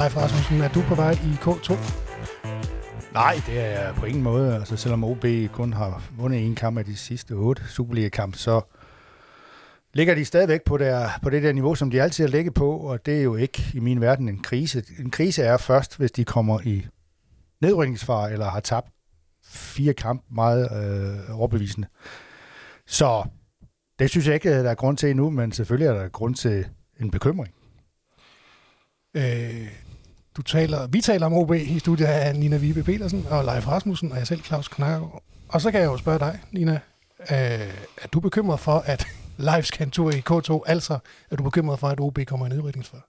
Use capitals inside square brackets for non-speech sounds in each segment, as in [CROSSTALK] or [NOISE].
Leif Rasmussen, er du på vej i K2? Nej, det er jeg på ingen måde. Altså, selvom OB kun har vundet en kamp af de sidste otte Superliga-kamp, så ligger de stadigvæk på, der, på det der niveau, som de altid har ligget på, og det er jo ikke i min verden en krise. En krise er først, hvis de kommer i nedrykningsfar eller har tabt fire kampe meget øh, overbevisende. Så det synes jeg ikke, der er grund til endnu, men selvfølgelig er der grund til en bekymring. Øh, du taler, vi taler om OB i studiet af Nina Vibe Petersen og Leif Rasmussen, og jeg selv, Claus Knakkergaard. Og så kan jeg jo spørge dig, Nina, øh, er du bekymret for, at [LAUGHS] Leifs kan tur i K2, altså er du bekymret for, at OB kommer i nedrykningsfar?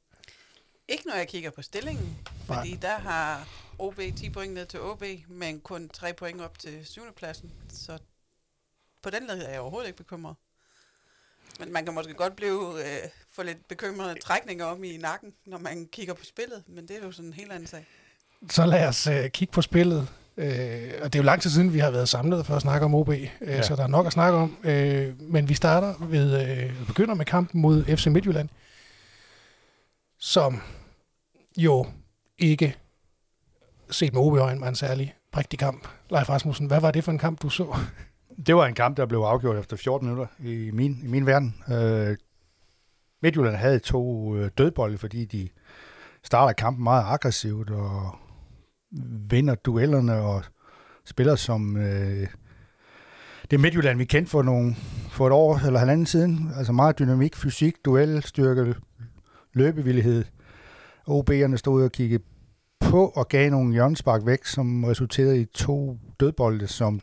Ikke når jeg kigger på stillingen, fordi der har OB 10 point ned til OB, men kun 3 point op til 7. pladsen. Så på den led er jeg overhovedet ikke bekymret. Men man kan måske godt blive øh, få lidt bekymrede trækninger om i nakken, når man kigger på spillet, men det er jo sådan en helt anden sag. Så lad os øh, kigge på spillet. Øh, og det er jo lang tid siden, vi har været samlet for at snakke om OB, øh, ja. så der er nok at snakke om. Øh, men vi starter ved, øh, begynder med kampen mod FC Midtjylland, som jo ikke set med OB-øjne var en særlig prægtig kamp. Leif Rasmussen, hvad var det for en kamp, du så? Det var en kamp, der blev afgjort efter 14 minutter i min, i min verden. Øh, Midtjylland havde to øh, dødbolde, fordi de starter kampen meget aggressivt og vinder duellerne og spiller som øh, det Midtjylland, vi kendte for, nogle, for et år eller halvanden siden. Altså meget dynamik, fysik, duel, styrke, løbevillighed. OB'erne stod og kiggede på og gav nogle hjørnespark væk, som resulterede i to dødbolde, som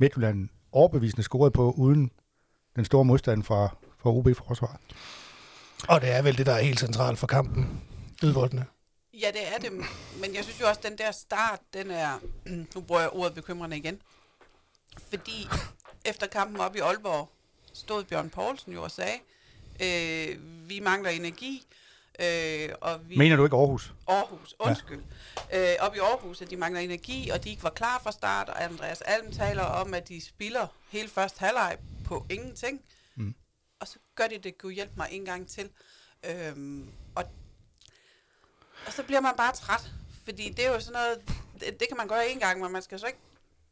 Midtjylland overbevisende scorede på, uden den store modstand fra, fra OB-forsvaret. Og det er vel det, der er helt centralt for kampen, dødboldene. Ja, det er det, men jeg synes jo også, at den der start, den er, [CLEARS THROAT] nu bruger jeg ordet bekymrende igen, fordi efter kampen op i Aalborg, stod Bjørn Poulsen jo og sagde, øh, vi mangler energi, Øh, og vi, Mener du ikke Aarhus? Aarhus, undskyld. Ja. Øh, op i Aarhus, at de mangler energi, og de ikke var klar fra start, og Andreas Alm taler om, at de spiller hele første halvleg på ingenting. Og så gør de det, kunne hjælpe mig en gang til. Øhm, og, og så bliver man bare træt, fordi det er jo sådan noget, det, det kan man gøre en gang, men man skal så ikke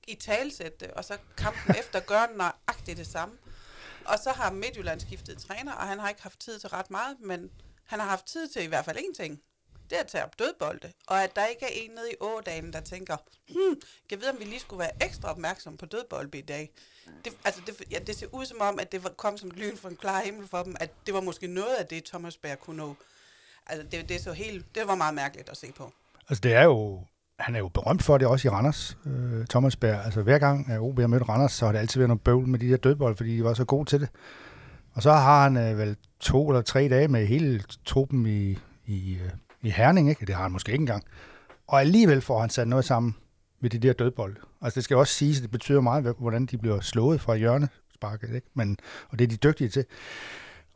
i talsætte det, og så kampen [LAUGHS] efter gøre nøjagtigt det samme. Og så har Midtjylland skiftet træner, og han har ikke haft tid til ret meget, men han har haft tid til i hvert fald ingenting. Det er at tage op dødbolde. Og at der ikke er en nede i ådalen, der tænker, hmm, kan vide, om vi lige skulle være ekstra opmærksom på dødbolde i dag. Det, altså det, ja, det ser ud som om, at det var, kom som lyn fra en klar himmel for dem, at det var måske noget af det, Thomas Berg kunne nå. Altså det, det, så helt, det var meget mærkeligt at se på. Altså det er jo, han er jo berømt for det også i Randers, øh, Thomas Berg. Altså hver gang at OB har mødt Randers, så har det altid været noget bøvl med de der dødbold, fordi de var så gode til det. Og så har han øh, vel to eller tre dage med hele truppen i, i, øh, i Herning, ikke? det har han måske ikke engang. Og alligevel får han sat noget sammen med de der dødbold. Altså det skal også siges, at det betyder meget, hvordan de bliver slået fra hjørnesparket, ikke? Men, og det er de dygtige til.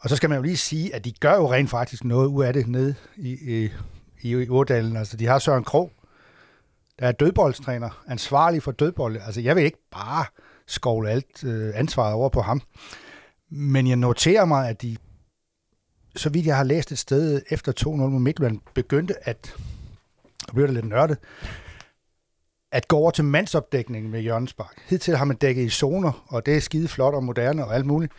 Og så skal man jo lige sige, at de gør jo rent faktisk noget ud af det nede i, i, i, i Årdalen. Altså de har Søren Krog, der er dødboldstræner, ansvarlig for dødbold. Altså jeg vil ikke bare skovle alt øh, ansvaret over på ham. Men jeg noterer mig, at de, så vidt jeg har læst et sted, efter 2-0 mod Midtjylland, begyndte at, og bliver det lidt nørdet, at gå over til mandsopdækning med Jørgens Bak. Hidtil har man dækket i zoner, og det er skide flot og moderne og alt muligt.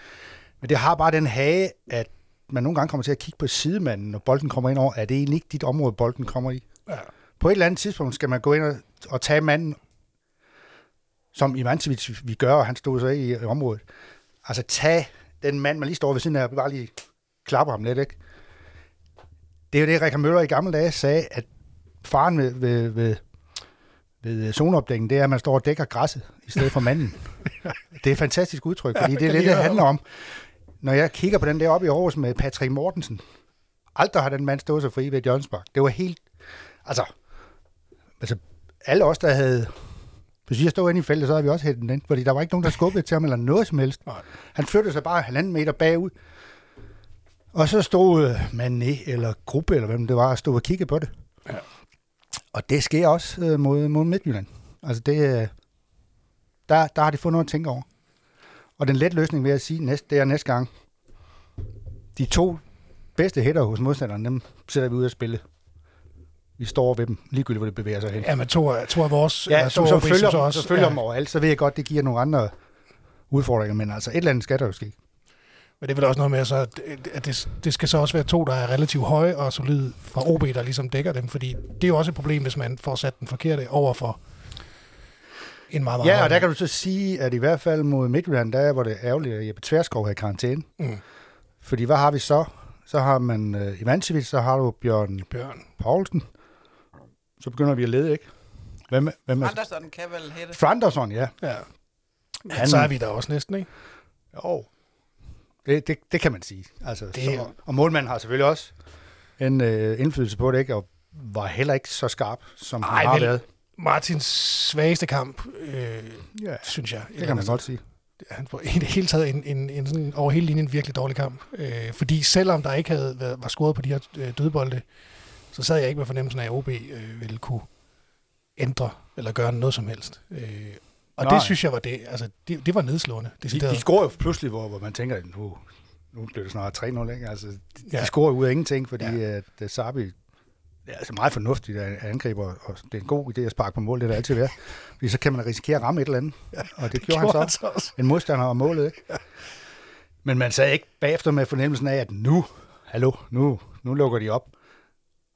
Men det har bare den hage, at man nogle gange kommer til at kigge på sidemanden, når bolden kommer ind over. Er det egentlig ikke dit område, bolden kommer i? Ja. På et eller andet tidspunkt skal man gå ind og, og tage manden, som Ivancevic vi gør, og han stod så i, i området. Altså tag den mand, man lige står ved siden af, bare lige klapper ham lidt, ikke? Det er jo det, Rikard Møller i gamle dage sagde, at faren ved, ved, ved, ved zoneopdækningen, det er, at man står og dækker græsset, i stedet for manden. [LAUGHS] det er et fantastisk udtryk, fordi ja, det er det, det handler om. Når jeg kigger på den der oppe i Aarhus med Patrick Mortensen, aldrig har den mand stået så fri ved Jørgensbak. Det var helt... Altså, altså, alle os, der havde hvis vi stod inde i feltet, så havde vi også hættet den ind, fordi der var ikke nogen, der skubbede til ham eller noget som helst. Nej. Han flyttede sig bare halvanden meter bagud. Og så stod øh, Mané eller Gruppe, eller hvem det var, og stod og kiggede på det. Ja. Og det sker også øh, mod, mod Midtjylland. Altså det, øh, der, der har de fået noget at tænke over. Og den let løsning vil jeg sige, næste, det er næste gang. De to bedste hætter hos modstanderen, dem sætter vi ud at spille. vi står ved dem, ligegyldigt hvor det bevæger sig hen. Ja, men to, to af vores... Ja, to OB, følger, så også, så følger ja. dem overalt, så ved jeg godt, det giver nogle andre udfordringer, men altså et eller andet skal der jo ske. Men det er vel også noget med, så, at det, det skal så også være to, der er relativt høje og solide fra OB, der ligesom dækker dem, fordi det er jo også et problem, hvis man får sat den forkerte over for en meget, meget Ja, og der kan du så sige, at i hvert fald mod Midtjylland, der var det ærgerligt, at Jeppe Tverskov er i karantæne. Mm. Fordi hvad har vi så? Så har man uh, Ivancevic, så har du Bjørn Bjørn. Poulsen. Så begynder vi at lede, ikke? Hvem, hvem er... Andersen kan vel hætte. Franderson, ja. Ja. Men Han- så er vi der også næsten, ikke? Jo. Det, det, det kan man sige. Altså, Det så, og målmanden har selvfølgelig også en øh, indflydelse på det, ikke? Og var heller ikke så skarp, som han Ej, har vel- været. Martins svageste kamp, øh, Ja, synes jeg. det kan man godt sige. Han var i det hele taget en, en, en sådan, over hele linjen virkelig dårlig kamp. Øh, fordi selvom der ikke havde været, var scoret på de her øh, dødbolde, så sad jeg ikke med fornemmelsen af, at OB øh, ville kunne ændre eller gøre noget som helst. Øh, og Nej. det synes jeg var det. Altså, det, det var nedslående. De, decideret. de scorer jo pludselig, hvor, hvor man tænker, nu, nu bliver det snart 3-0, ikke? Altså, de, Ja. de scorer ud af ingenting, fordi Ja. ja. at, at Sabi det er altså meget fornuftigt at angriber, og det er en god idé at sparke på mål, det er det altid være. [LAUGHS] Fordi så kan man risikere at ramme et eller andet, ja. og det [LAUGHS] gjorde, han så. også. En modstander og målet, ikke? Men man sad ikke bagefter med fornemmelsen af, at nu, hallo, nu, nu lukker de op.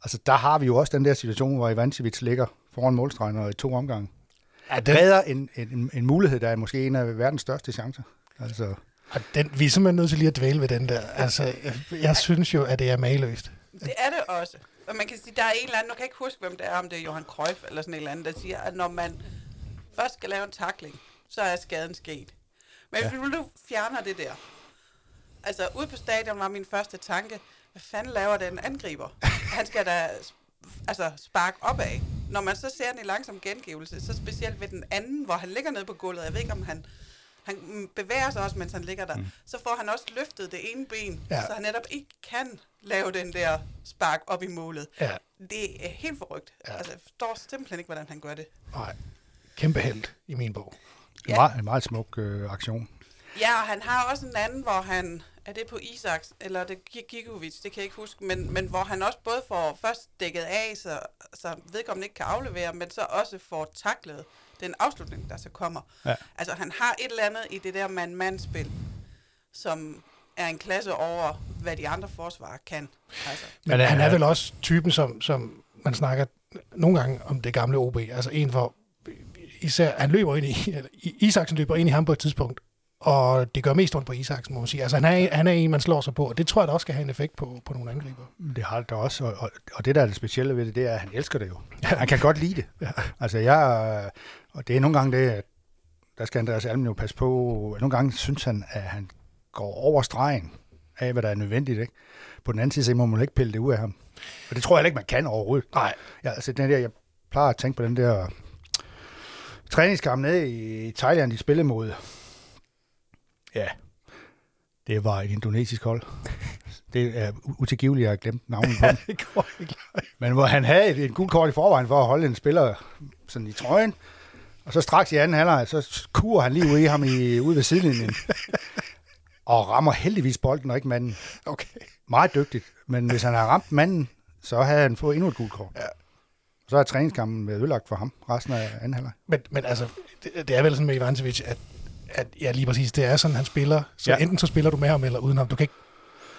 Altså, der har vi jo også den der situation, hvor Ivancevic ligger foran målstregen og i to omgange. Ja, den, Redder en, en, en mulighed, der er måske en af verdens største chancer. Altså, og den, vi er simpelthen nødt til lige at dvæle ved den der. Altså, jeg, synes jo, at det er maløst. Det er det også. Og man kan sige, der er en eller anden, nu kan jeg ikke huske, hvem det er, om det er Johan Cruyff eller sådan en eller anden, der siger, at når man først skal lave en takling, så er skaden sket. Men hvis du nu fjerner det der, altså ude på stadion var min første tanke, hvad fanden laver den angriber? Han skal da altså, sparke opad. Når man så ser den i langsom gengivelse, så specielt ved den anden, hvor han ligger nede på gulvet, jeg ved ikke, om han, han bevæger sig også, mens han ligger der, mm. så får han også løftet det ene ben, Ja. så han netop ikke kan lave den der spark op i målet. Ja. Det er helt forrygt. Ja. Altså, jeg forstår simpelthen ikke, hvordan han gør det. Nej, kæmpe held i min bog. en, Ja. meget, en meget smuk øh, aktion. Ja, og han har også en anden, hvor han, er det på Isaks, eller er det Gi- Gigovic, det kan jeg ikke huske, men, men hvor han også både får først dækket af, så, så vedkommende ikke kan aflevere, men så også får taklet den afslutning, der så kommer. Ja. Altså, han har et eller andet i det der mand-mand-spil, som er en klasse over, hvad de andre forsvarer kan. Altså. Men han er vel også typen, som, som man snakker nogle gange om det gamle OB. Altså en, hvor især, han løber ind i, eller I- Isaksen løber ind i ham på et tidspunkt, og det gør mest ondt på Isaksen, må man sige. Altså han er, han er en, man slår sig på, og det tror jeg da også skal have en effekt på, på nogle angriber. Det har det også, og, og, og det der er det specielle ved det, det er, at han elsker det jo. Han kan godt lide det. Ja. Altså jeg, og det er nogle gange det, at der skal Andreas Almen jo passe på. Nogle gange synes han, at han går over stregen af, hvad der er nødvendigt. Ikke? På den anden side, så må man ikke pille det ud af ham. Og det tror jeg heller ikke, man kan overhovedet. Nej. Ja, altså den der, jeg plejer at tænke på den der træningskamp nede i Thailand, de spillede mod. Ja, det var et indonesisk hold. Det er utilgiveligt, at jeg har glemt navnet på. [LAUGHS] Men hvor han havde et, et gult kort i forvejen for at holde en spiller sådan i trøjen. Og så straks i anden halvleg, så kurer han lige ud i ham i, ude ved sidelinjen. og rammer heldigvis bolden og ikke manden. Okay. Meget dygtigt. Men hvis han havde ramt manden, så havde han fået endnu et gult kort. Ja. Så er træningskampen været ødelagt for ham resten af anden halvleg. Men, men altså, det, det er vel sådan med Ivancevic, at, at ja, lige præcis, det er sådan, han spiller. Så Ja. enten så spiller du med ham, eller uden ham. Du kan ikke,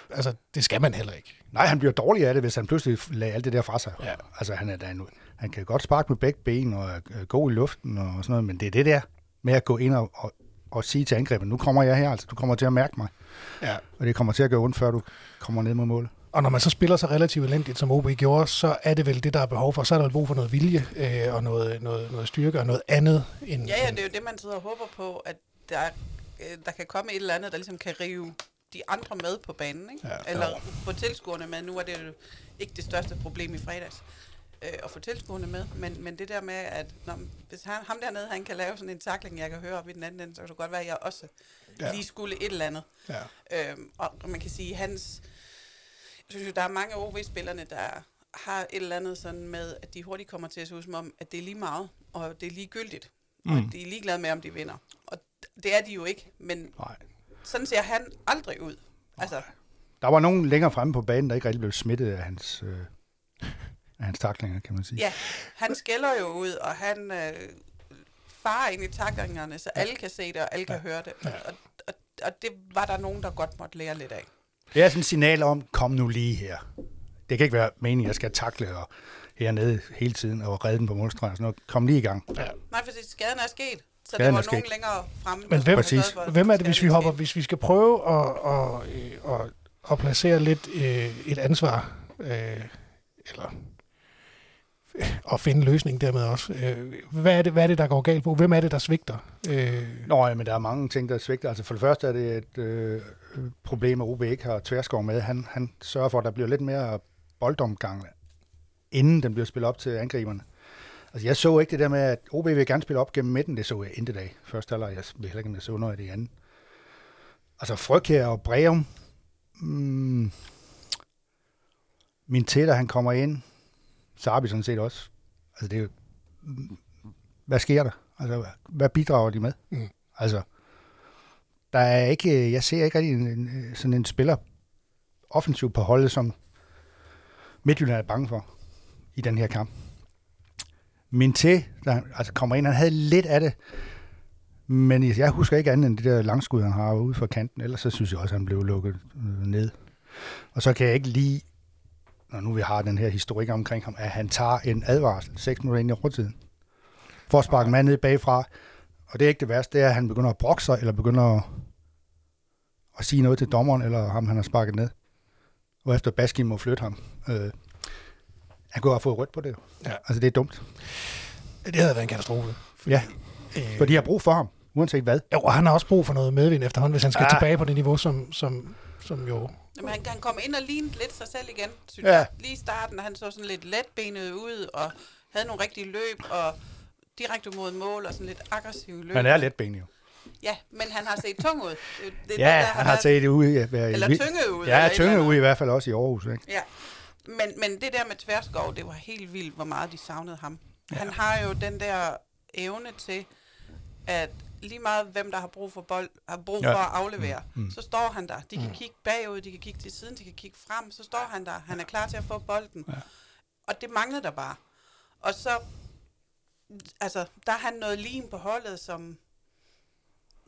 altså, det skal man heller ikke. Nej, han bliver dårlig af det, hvis han pludselig lagde alt det der fra sig. Ja. Altså, han, er, han, han kan godt sparke med begge ben og er god i luften og sådan noget, men det er det der med at gå ind og, og, og sige til angrebet, nu kommer jeg her, altså du kommer til at mærke mig, Ja. og det kommer til at gøre ondt, før du kommer ned mod målet. Og når man så spiller så relativt elendigt, som OB gjorde, så er det vel det, der er behov for. Så er der vel brug for noget vilje øh, og noget, noget, noget styrke og noget andet. End, Ja, ja, det er jo det, man sidder og håber på, at der, øh, der kan komme et eller andet, der ligesom kan rive de andre med på banen, ikke? Ja. eller få tilskuerne med. Nu er det jo ikke det største problem i fredags, øh, at få tilskuerne med, men, men det der med, at når, hvis han, ham dernede, han kan lave sådan en takling, jeg kan høre op i den anden ende, så kan det godt være, at jeg også Ja. ja. lige skulle et eller andet. Ja. Øhm, og man kan sige, hans... Jeg synes jo, der er mange OB-spillerne, der har et eller andet sådan med, at de hurtigt kommer til at se ud som om, at det er lige meget, og det er ligegyldigt. Mm. Og de er ligeglade med, om de vinder. Og det er de jo ikke, men Nej. sådan ser han aldrig ud. Altså, Der var nogen længere fremme på banen, der ikke rigtig blev smittet af hans øh, af hans taklinger, kan man sige. Ja, han skælder jo ud, og han øh, farer ind i taklingerne, så alle kan se det, og alle kan høre det. Og, og, og det var der nogen, der godt måtte lære lidt af. Det er sådan et signal om, kom nu lige her. Det kan ikke være meningen, at jeg skal takle og hernede hele tiden og redde den på målstregen. og Sådan noget. Kom lige i gang. Ja. Nej, for skaden er sket, så Skaden der er var nogen længere fremme. Men hvem, Præcis. for, hvem er det, hvis vi hopper, hvis vi skal prøve at, at, at, at, at placere lidt øh, et ansvar, øh, eller at finde løsning dermed også. Øh, hvad, er det, hvad er det, der går galt på? Hvem er det, der svigter? Øh, Nå, ja, men der er mange ting, der svigter. Altså for det første er det et øh, problem, at OB ikke har tværskov med. Han, han sørger for, at der bliver lidt mere boldomgang, inden den bliver spillet op til angriberne. Altså jeg så ikke det der med, at OB vil gerne spille op gennem midten. Det så jeg intet af. Første halvleg, jeg ved heller ikke, om jeg så noget af det i anden. Altså Frøkjær og Breum. Mm, min tætter, han kommer ind. Sarbi sådan set også. Altså det er jo, hvad sker der? Altså, hvad bidrager de med? Mm. Altså, der er ikke, jeg ser ikke rigtig en, en, sådan en spiller offensiv på holdet, som Midtjylland er bange for i den her kamp. Minté, der altså kommer ind, han havde lidt af det, men jeg husker ikke andet end det der langskud, han har ude for kanten. Ellers så synes jeg også, at han blev lukket øh, ned. Og så kan jeg ikke lide, når nu vi har den her historik omkring ham, at han tager en advarsel 6 minutter ind i overtiden. For at sparke mand ned bagfra. Og det er ikke det værste, det er, at han begynder at brokke sig, eller begynder at, at sige noget til dommeren, eller ham, han har sparket ned. Og efter Baskin må flytte ham. Øh, han kunne have fået rødt på det. Ja. Altså, det er dumt. det havde været en katastrofe. Ja, Øh, for de har brug for ham, uanset hvad. jo, og han har også brug for noget medvind efterhånden, hvis han skal Ja. tilbage på det niveau, som, som, som jo... Jamen, han, han kom ind og lignede lidt sig selv igen, synes Ja. ja. jeg. Lige i starten, han så sådan lidt letbenet ud, og havde nogle rigtige løb, og direkte mod mål, og sådan lidt aggressive løb. Han er letbenig jo. Ja, men han har set tung ud. Det, det, Ja, der, han har set det ud. være- Eller tynget ud. Ja, andet. ud i hvert fald også i Aarhus. Ikke? Ja, men, men det der med Tverskov, det var helt vildt, hvor meget de savnede ham. Ja. Han har jo den der evne til, at lige meget hvem der har brug for bold, har brug Ja. for at aflevere, Mm. mm. så står han der. De kan kigge bagud, de kan kigge til siden, de kan kigge frem, så står han der. Han er klar til at få bolden. Ja. Og det manglede der bare. Og så, altså, der er han noget lim på holdet, som,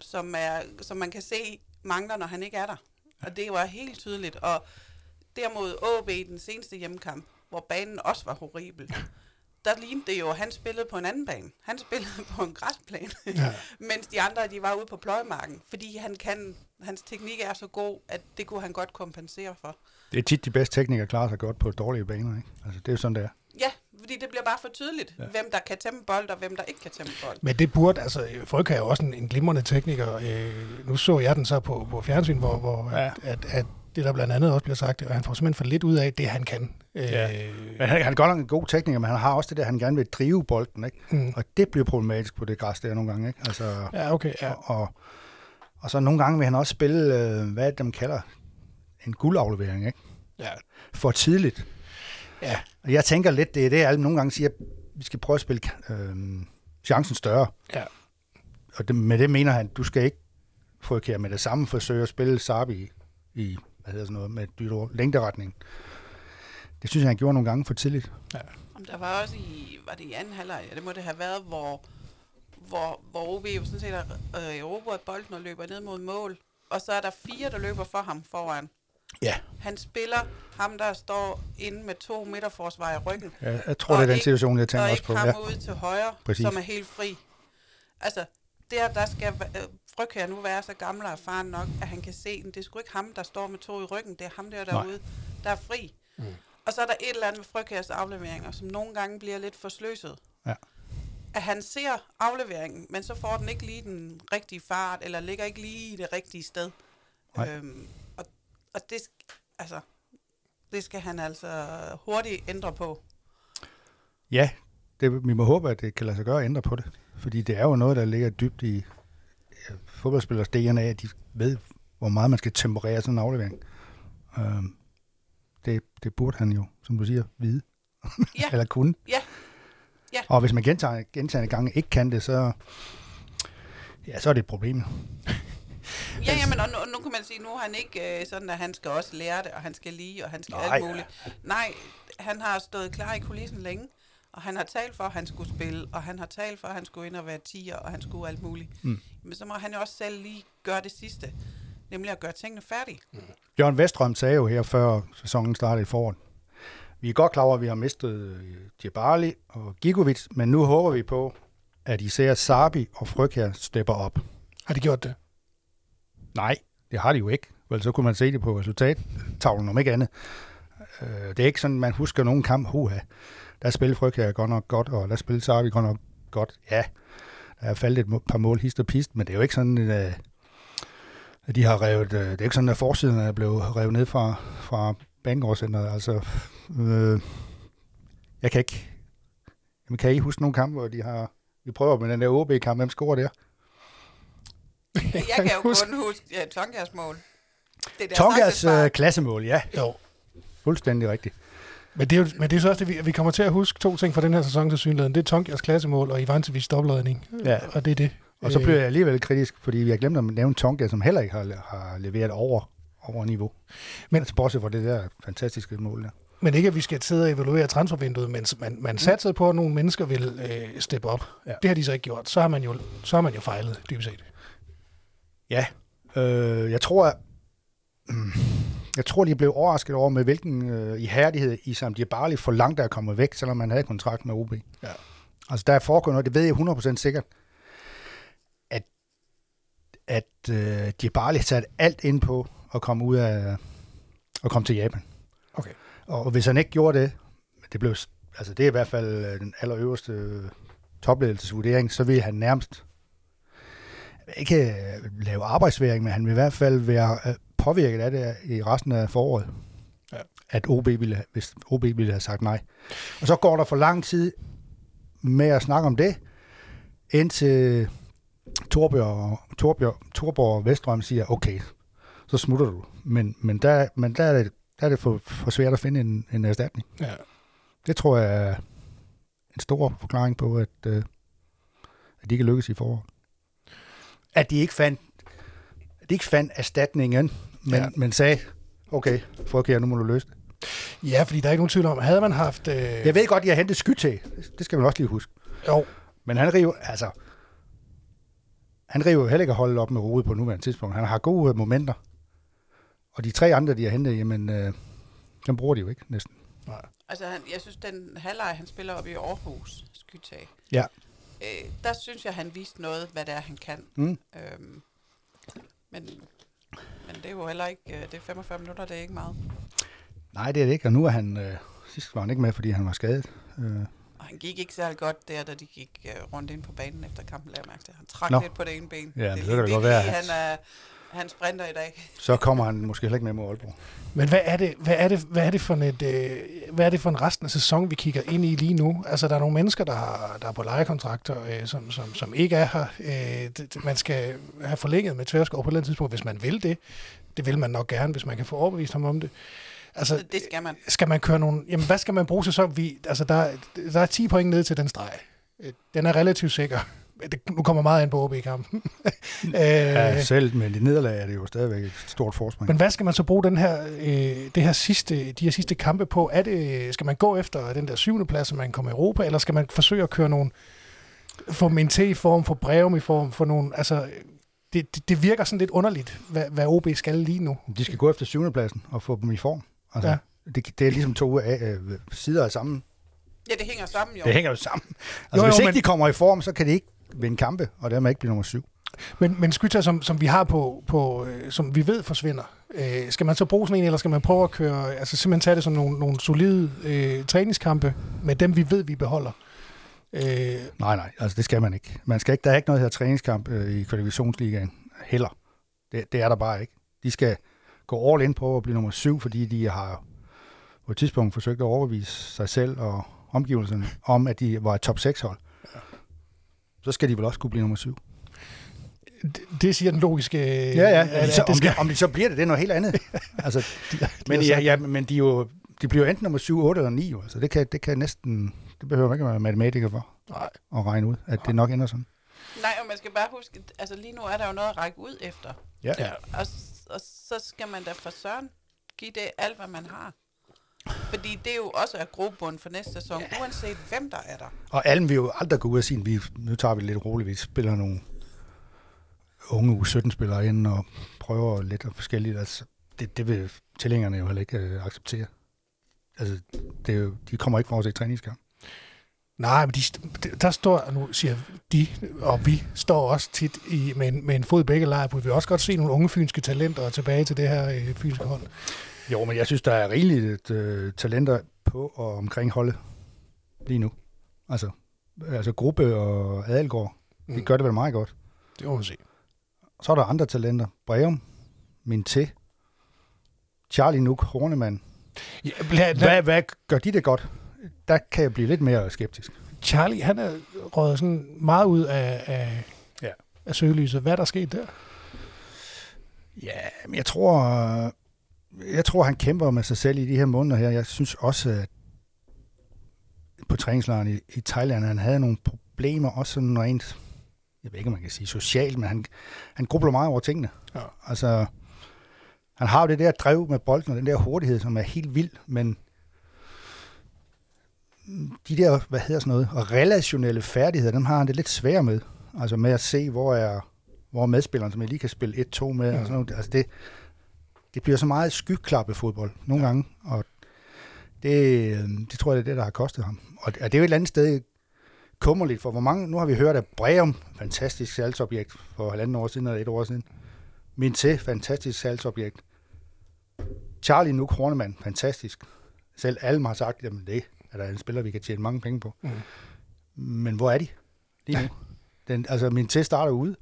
som, er, som man kan se mangler, når han ikke er der. Og det var helt tydeligt. Og derimod AB i den seneste hjemmekamp, hvor banen også var horribel, der lignede det jo, at han spillede på en anden bane. Han spillede [LAUGHS] på en græsplæne, Ja. [LAUGHS] mens de andre de var ude på pløjemarken. Fordi han kan, hans teknik er så god, at det kunne han godt kompensere for. Det er tit de bedste teknikere klarer sig godt på dårlige baner. Ikke? Altså, det er jo sådan, det er. Ja, fordi det bliver bare for tydeligt, Ja. hvem der kan tæmme bold, og hvem der ikke kan tæmme bold. Men det burde, altså, Frøk er jo også en, en glimrende tekniker. Øh, nu så jeg den så på, på fjernsyn, hvor, hvor ja. at, at, at det der blandt andet også bliver sagt, og han får simpelthen for lidt ud af det, han kan. Øh, Ja. Men han, han er godt nok en god tekniker, men han har også det der, han gerne vil drive bolden. Ikke? mm. Og det bliver problematisk på det græs der nogle gange. Ikke? Altså, Ja, okay. Ja. og, og, og så nogle gange vil han også spille, øh, hvad de kalder en guldaflevering, ikke? ja. For tidligt. Ja. Og jeg tænker lidt, det er det, alle nogle gange siger, at vi skal prøve at spille øh, chancen større. Ja. Og det, med det mener han, du skal ikke frikere med det samme forsøge at spille Sabi i, i hvad hedder sådan noget, med et dyrt ord, længderetning. Det synes jeg, han gjorde nogle gange for tidligt. Om der var også i, var det i anden halvleg, ja, det må det have været, hvor, hvor, hvor OB jo sådan set har øh, erobret bolden og løber ned mod mål. Og så er der fire, der løber for ham foran. Ja. Han spiller ham, der står inde med to midterforsvar i ryggen. Jeg, jeg tror, Og det er den ikke- situation, jeg og tænker også ikke på. ham Ja. ude til højre, Præcis. som er helt fri. Altså, der, der skal øh, Frøkær nu være så gammel og erfaren nok, at han kan se, at det er sgu ikke ham, der står med to i ryggen. Det er ham der Nej. derude, der er fri. Mm. Og så er der et eller andet med Frøkærs afleveringer, som nogle gange bliver lidt forsløset. Ja. At han ser afleveringen, men så får den ikke lige den rigtige fart, eller ligger ikke lige i det rigtige sted. Nej. Øhm, og, og det, altså, det skal han altså hurtigt ændre på. Ja, det, vi må håbe, at det kan lade sig gøre at ændre på det. Fordi det er jo noget, der ligger dybt i ja, fodboldspillers DNA, at de ved, hvor meget man skal temperere sådan en aflevering. Øhm, det, det burde han jo, som du siger, vide. Ja. [LAUGHS] Eller kunne. Ja. Ja. Og hvis man gentager, gentagende gange ikke kan det, så, ja, så er det et problem. [LAUGHS] Ja, jamen, og nu, nu kan man sige, nu er han ikke øh, sådan, at han skal også lære det, og han skal lige, og han skal Nej, alt muligt. Nej, han har stået klar i kulissen længe, og han har talt for, at han skulle spille, og han har talt for, at han skulle ind og være tiger, og han skulle alt muligt. Mm. Men så må han jo også selv lige gøre det sidste, nemlig at gøre tingene færdige. Mm. Bjørn Vestrøm sagde jo her, før sæsonen startede i foråret, vi er godt klar over, at vi har mistet øh, Djibali og Gigovic, men nu håber vi på, at især Sabi og Frøkjær stepper op. Har de gjort det? Nej, det har de jo ikke. Vel, så kunne man se det på resultattavlen, om ikke andet. Øh, det er ikke sådan, man husker nogen kamp, huha. Der spillede Frøkjær godt nok godt, og der spillede Sabi godt nok godt. Ja, der er faldet et par mål hist og pist, men det er jo ikke sådan, at de har revet, det er ikke sådan, at forsiden er blevet revet ned fra, fra Banegårdscenteret. Altså, øh, jeg kan ikke... Jamen, kan I huske nogle kampe, hvor de har... Vi prøver med den der OB-kamp. Hvem scorer der? Jeg kan jo kun huske ja, Tonkas mål. Det Tonkas uh, klassemål, ja. Jo. Fuldstændig rigtigt. Men det, er jo, men det er så også det, vi, vi kommer til at huske to ting fra den her sæson til synligheden. Det er Tonkas klassemål og Ivancevic dobbeltredning. Ja. Og det er det. Og så bliver jeg alligevel kritisk, fordi vi har glemt at nævne Tonka, som heller ikke har, har leveret over, over niveau. Men altså bortset fra det der fantastiske mål der. Men ikke, at vi skal sidde og evaluere transfervinduet, men man, man satte på, at nogle mennesker vil øh, steppe op. Ja. Det har de så ikke gjort. Så har man jo, så har man jo fejlet, dybest set. Ja. Øh, jeg tror, at, mm, [CLEARS THROAT] jeg tror, de blev overrasket over, med hvilken øh, ihærdighed i Sam Djibali for langt der er kommet væk, selvom man havde kontrakt med OB. Ja. Altså, der er foregået noget, det ved jeg 100% sikkert, at, at øh, Djibali satte alt ind på at komme ud af at komme til Japan. Okay. Og hvis han ikke gjorde det, det blev, altså det er i hvert fald øh, den allerøverste øh, topledelsesvurdering, så vil han nærmest ikke øh, lave arbejdsværing, men han vil i hvert fald være påvirket af det i resten af foråret. Ja. At OB ville, hvis OB ville have sagt nej. Og så går der for lang tid med at snakke om det, indtil Torbjørn, Torbjørn, Torborg og Vestrøm siger, okay, så smutter du. Men, men, der, men der er det, der er det for, for svært at finde en, en erstatning. Ja. Det tror jeg er en stor forklaring på, at, øh, at de ikke lykkes i foråret. At de ikke fandt, at de ikke fandt erstatningen, men, ja. men sagde, okay, frøkær, nu må du løse det. Ja, fordi der er ikke nogen tvivl om, havde man haft... Øh... Jeg ved godt, at jeg har hentet sky til. Det skal man også lige huske. Jo. Men han river, altså, han river jo heller ikke holdet op med hovedet på nuværende tidspunkt. Han har gode momenter. Og de tre andre, de har hentet, jamen, øh, dem bruger de jo ikke næsten. Nej. Altså, han, jeg synes, den halvleg, han spiller op i Aarhus, Skytag, ja. Øh, der synes jeg, han viste noget, hvad det er, han kan. Mm. Øhm, men, men det er jo heller ikke, øh, det er 45 minutter, det er ikke meget. Nej, det er det ikke, og nu er han, øh, sidst var han ikke med, fordi han var skadet. Øh. Og han gik ikke særlig godt der, da de gik øh, rundt ind på banen efter kampen, lader mærke til. Han trak Nå. lidt på det ene ben. Ja, det, det kan det godt være. Han er, han sprinter i dag. Så kommer han måske heller ikke med mod Aalborg. Men hvad er det, hvad er det, hvad er det for et, øh, hvad er det for en resten af sæson, vi kigger ind i lige nu? Altså, der er nogle mennesker, der, har, der er på lejekontrakter, øh, som, som, som ikke er her. Øh, det, man skal have forlænget med Tverskov på et eller andet tidspunkt, hvis man vil det. Det vil man nok gerne, hvis man kan få overbevist ham om det. Altså, det skal man. Skal man køre nogle... Jamen, hvad skal man bruge sæson? Vi, altså, der, der er 10 point ned til den streg. Den er relativt sikker det, nu kommer meget ind på OB-kampen. [LAUGHS] ja, øh, selv med det nederlag er det jo stadigvæk et stort forspring. Men hvad skal man så bruge den her, øh, det her sidste, de her sidste kampe på? Er det, skal man gå efter den der syvende plads, så man kommer i Europa, eller skal man forsøge at køre nogle, få dem i form, for brev i form, for nogle, altså, det, det, det virker sådan lidt underligt, hvad, hvad OB skal lige nu. De skal gå efter syvende pladsen og få dem i form. Altså, ja. det, det er ligesom to af, øh, sider af samme Ja, det hænger sammen jo. Det hænger jo sammen. Altså, jo, jo, hvis ikke men... de kommer i form, så kan de ikke vinde kampe, og dermed ikke blive nummer syv. Men, men Skytta, som, som vi har på, på øh, som vi ved forsvinder, øh, skal man så bruge sådan en, eller skal man prøve at køre, altså simpelthen tage det som nogle, nogle solide øh, træningskampe med dem, vi ved, vi beholder? Øh, nej, nej, altså det skal man ikke. Man skal ikke der er ikke noget her træningskamp øh, i kvalifikationsligaen heller. Det, det er der bare ikke. De skal gå all in på at blive nummer syv, fordi de har på et tidspunkt forsøgt at overbevise sig selv og omgivelserne om, at de var et top 6 hold så skal de vel også kunne blive nummer syv. Det, det siger den logiske... Ja, ja. At, så, det skal... om, det, om det så bliver det, det er noget helt andet. [LAUGHS] altså, de, de men, ja, ja, men de, jo, de bliver enten nummer 7, 8 eller 9. Altså, det, kan, det kan næsten... Det behøver man ikke være matematiker for Nej. at regne ud, at det nok ender sådan. Nej, og man skal bare huske, altså lige nu er der jo noget at række ud efter. Ja. ja. Og, og så skal man da for søren give det alt, hvad man har. Fordi det er jo også er grobund for næste sæson, ja. uanset hvem der er der. Og Allen vil jo aldrig gå ud og sige, vi, nu tager vi det lidt roligt, vi spiller nogle unge U17-spillere ind og prøver lidt og forskelligt. Altså, det, det vil tilhængerne jo heller ikke øh, acceptere. Altså, det er jo, de kommer ikke for at se træningskamp. Nej, men de, der står, nu siger de, og vi står også tit i, med, en, med en fod i begge lejre, vi vil også godt se nogle unge fynske talenter tilbage til det her øh, fynske hold. Jo, men jeg synes, der er rigeligt øh, talenter på og omkring holdet lige nu. Altså, altså Gruppe og Adelgaard, mm. de gør det vel meget godt. Det må man se. Så er der andre talenter. Breum, Min T, Charlie Nuk, Hornemann. Ja, bla, bla. Hvad, hvad gør de det godt? Der kan jeg blive lidt mere skeptisk. Charlie, han er røget sådan meget ud af, af, ja. af søgelyset. Hvad er der sket der? Ja, men jeg tror, jeg tror, han kæmper med sig selv i de her måneder her. Jeg synes også, at på træningslejren i, i Thailand, han havde nogle problemer, også sådan rent, jeg ved ikke, om man kan sige socialt, men han, han grubler meget over tingene. Ja. Altså, han har jo det der drev med bolden, og den der hurtighed, som er helt vild, men de der, hvad hedder sådan noget, og relationelle færdigheder, dem har han det lidt svært med. Altså med at se, hvor er, hvor er medspilleren, som jeg lige kan spille 1-2 med. Ja. Og sådan noget. Altså det, det bliver så meget skyklappe fodbold nogle ja. gange, og det, det tror jeg, det er det, der har kostet ham. Og det er jo et eller andet sted kummerligt, for hvor mange, nu har vi hørt, at Breum, fantastisk salgsobjekt for halvanden år siden eller et år siden, Min til, fantastisk salgsobjekt. Charlie Nuk Hornemann, fantastisk. Selv alle har sagt, at det er der en spiller, vi kan tjene mange penge på. Mm. Men hvor er de lige nu? Den, altså, min til starter ude,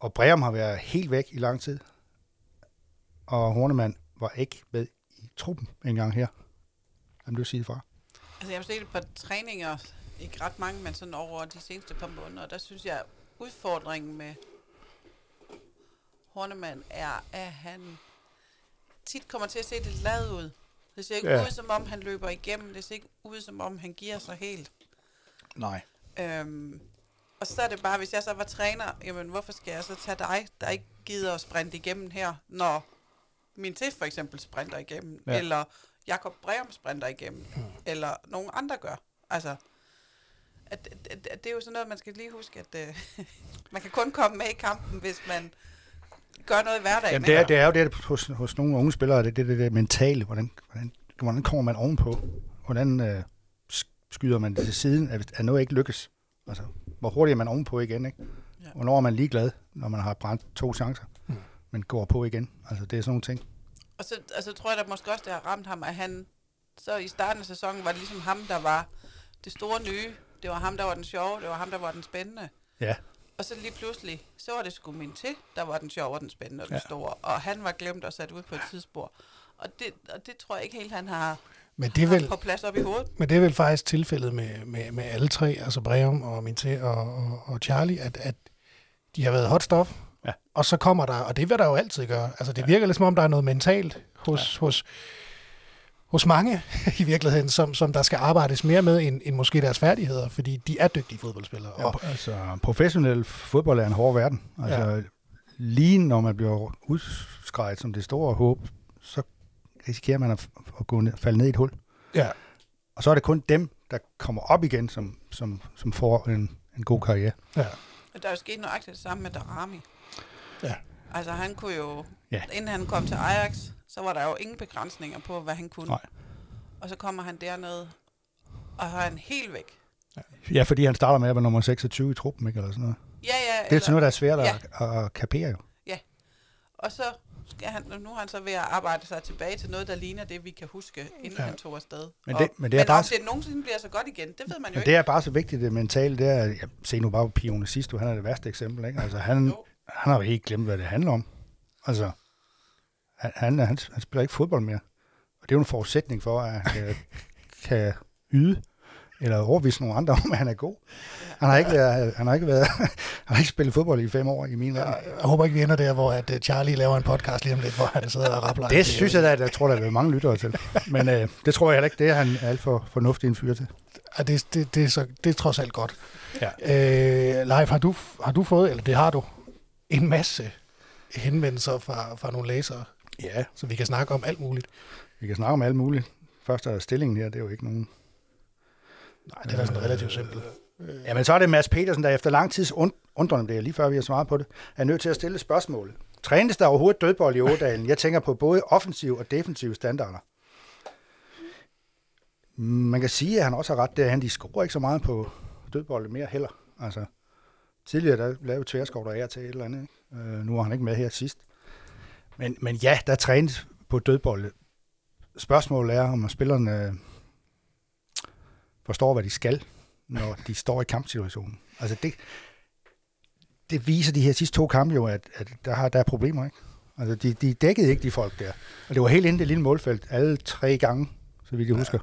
og Breum har været helt væk i lang tid og Hornemann var ikke med i truppen engang her. Hvad du sige fra? Altså, jeg har set et par træninger, ikke ret mange, men sådan over de seneste par måneder, og der synes jeg, udfordringen med Hornemann er, at han tit kommer til at se lidt lavet ud. Det ser ikke ja. ud, som om han løber igennem. Det ser ikke ud, som om han giver sig helt. Nej. Øhm, og så er det bare, hvis jeg så var træner, jamen hvorfor skal jeg så tage dig, der ikke gider at sprinte igennem her, når min til for eksempel sprinter igennem, ja. eller Jakob Breum sprinter igennem, mm. eller nogen andre gør. Altså, at, at, at det er jo sådan noget, man skal lige huske, at uh, [LAUGHS] man kan kun komme med i kampen, hvis man gør noget i hverdagen. Jamen, det er, det er jo det hos, hos nogle unge spillere, det er det, det, det mentale, hvordan, hvordan, hvordan kommer man ovenpå? Hvordan øh, skyder man det til siden, at, at noget ikke lykkes? Altså, hvor hurtigt er man ovenpå igen, ikke? Ja. Hvornår er man ligeglad, når man har brændt to chancer? Men går på igen. Altså, det er sådan nogle ting. Og så altså, tror jeg da måske også, det har ramt ham, at han så i starten af sæsonen var det ligesom ham, der var det store nye. Det var ham, der var den sjove. Det var ham, der var den spændende. Ja. Og så lige pludselig, så var det sgu min til, der var den sjove og den spændende og den ja. store. Og han var glemt og sat ud på et tidsspor. Og det, og det tror jeg ikke helt, han har men det er vel, på plads op i hovedet. Men det er vel faktisk tilfældet med, med, med alle tre, altså Breum og Minté og, og, og Charlie, at, at de har været hot stuff, Ja. Og så kommer der, og det vil der jo altid gøre, altså det ja. virker lidt som om, der er noget mentalt hos, ja. hos, hos mange [LAUGHS] i virkeligheden, som, som der skal arbejdes mere med, end, end måske deres færdigheder, fordi de er dygtige fodboldspillere. Ja, og, altså, professionel fodbold er en hård verden. Altså, ja. lige når man bliver udskrejet som det store håb, så risikerer man at, at gå ned, falde ned i et hul. Ja. Og så er det kun dem, der kommer op igen, som, som, som får en, en god karriere. Ja. Og der er jo sket nøjagtigt det samme med Darami. Ja. Altså han kunne jo, ja. inden han kom til Ajax, så var der jo ingen begrænsninger på, hvad han kunne. Nej. Og så kommer han derned, og har han helt væk. Ja, fordi han starter med at være nummer 26 i truppen, ikke? Eller sådan noget. Ja, ja. Det er sådan noget, der er svært ja. at, at kapere jo. Ja. Og så skal han, nu er han så ved at arbejde sig tilbage til noget, der ligner det, vi kan huske, inden ja. han tog afsted. Men det, men det er men bare, om det nogensinde bliver så godt igen, det ved man jo men ikke. det er bare så vigtigt, det mentale, det er, jeg ser nu bare på Pione sidst, han er det værste eksempel, ikke? Altså han, han har jo helt glemt, hvad det handler om. Altså, han, han, han, han spiller ikke fodbold mere. Og det er jo en forudsætning for, at han kan, [LAUGHS] kan yde, eller overvise nogle andre om, at han er god. Han har ikke, været, han har ikke, været, [LAUGHS] han har ikke spillet fodbold i fem år i min verden. Jeg, jeg håber ikke, vi ender der, hvor at øh, Charlie laver en podcast lige om lidt, hvor han sidder og rappler. Det synes jeg da, at jeg tror, der er mange lyttere til. Men øh, det tror jeg heller ikke, det er han alt for fornuftig en fyr til. Ja, det, det, det, er så, det er trods alt godt. Ja. Øh, Leif, har du, har du fået, eller det har du, en masse henvendelser fra, fra nogle læsere Ja, så vi kan snakke om alt muligt. vi kan snakke om alt muligt. Først er stillingen her, det er jo ikke nogen... Nej, det er da sådan relativt simpelt. Jamen, så er det Mads Petersen, der efter lang tids und- undren, det er lige før vi har svaret på det, er nødt til at stille spørgsmål. Trænes der overhovedet dødbold i Ådalen? Jeg tænker på både offensiv og defensive standarder. Man kan sige, at han også har ret der. Han de scorer ikke så meget på dødbold mere heller. Altså, tidligere der lavede Tverskov der af til et eller andet. Øh, nu er han ikke med her sidst. Men, men ja, der trænes på dødbold. Spørgsmålet er, om spillerne øh, forstår, hvad de skal, når de står i kampsituationen. Altså det, det viser de her sidste to kampe jo, at, at der, har, der er problemer, ikke? Altså, de, de dækkede ikke de folk der. Og det var helt inde i det lille målfelt, alle tre gange, så vidt jeg husker.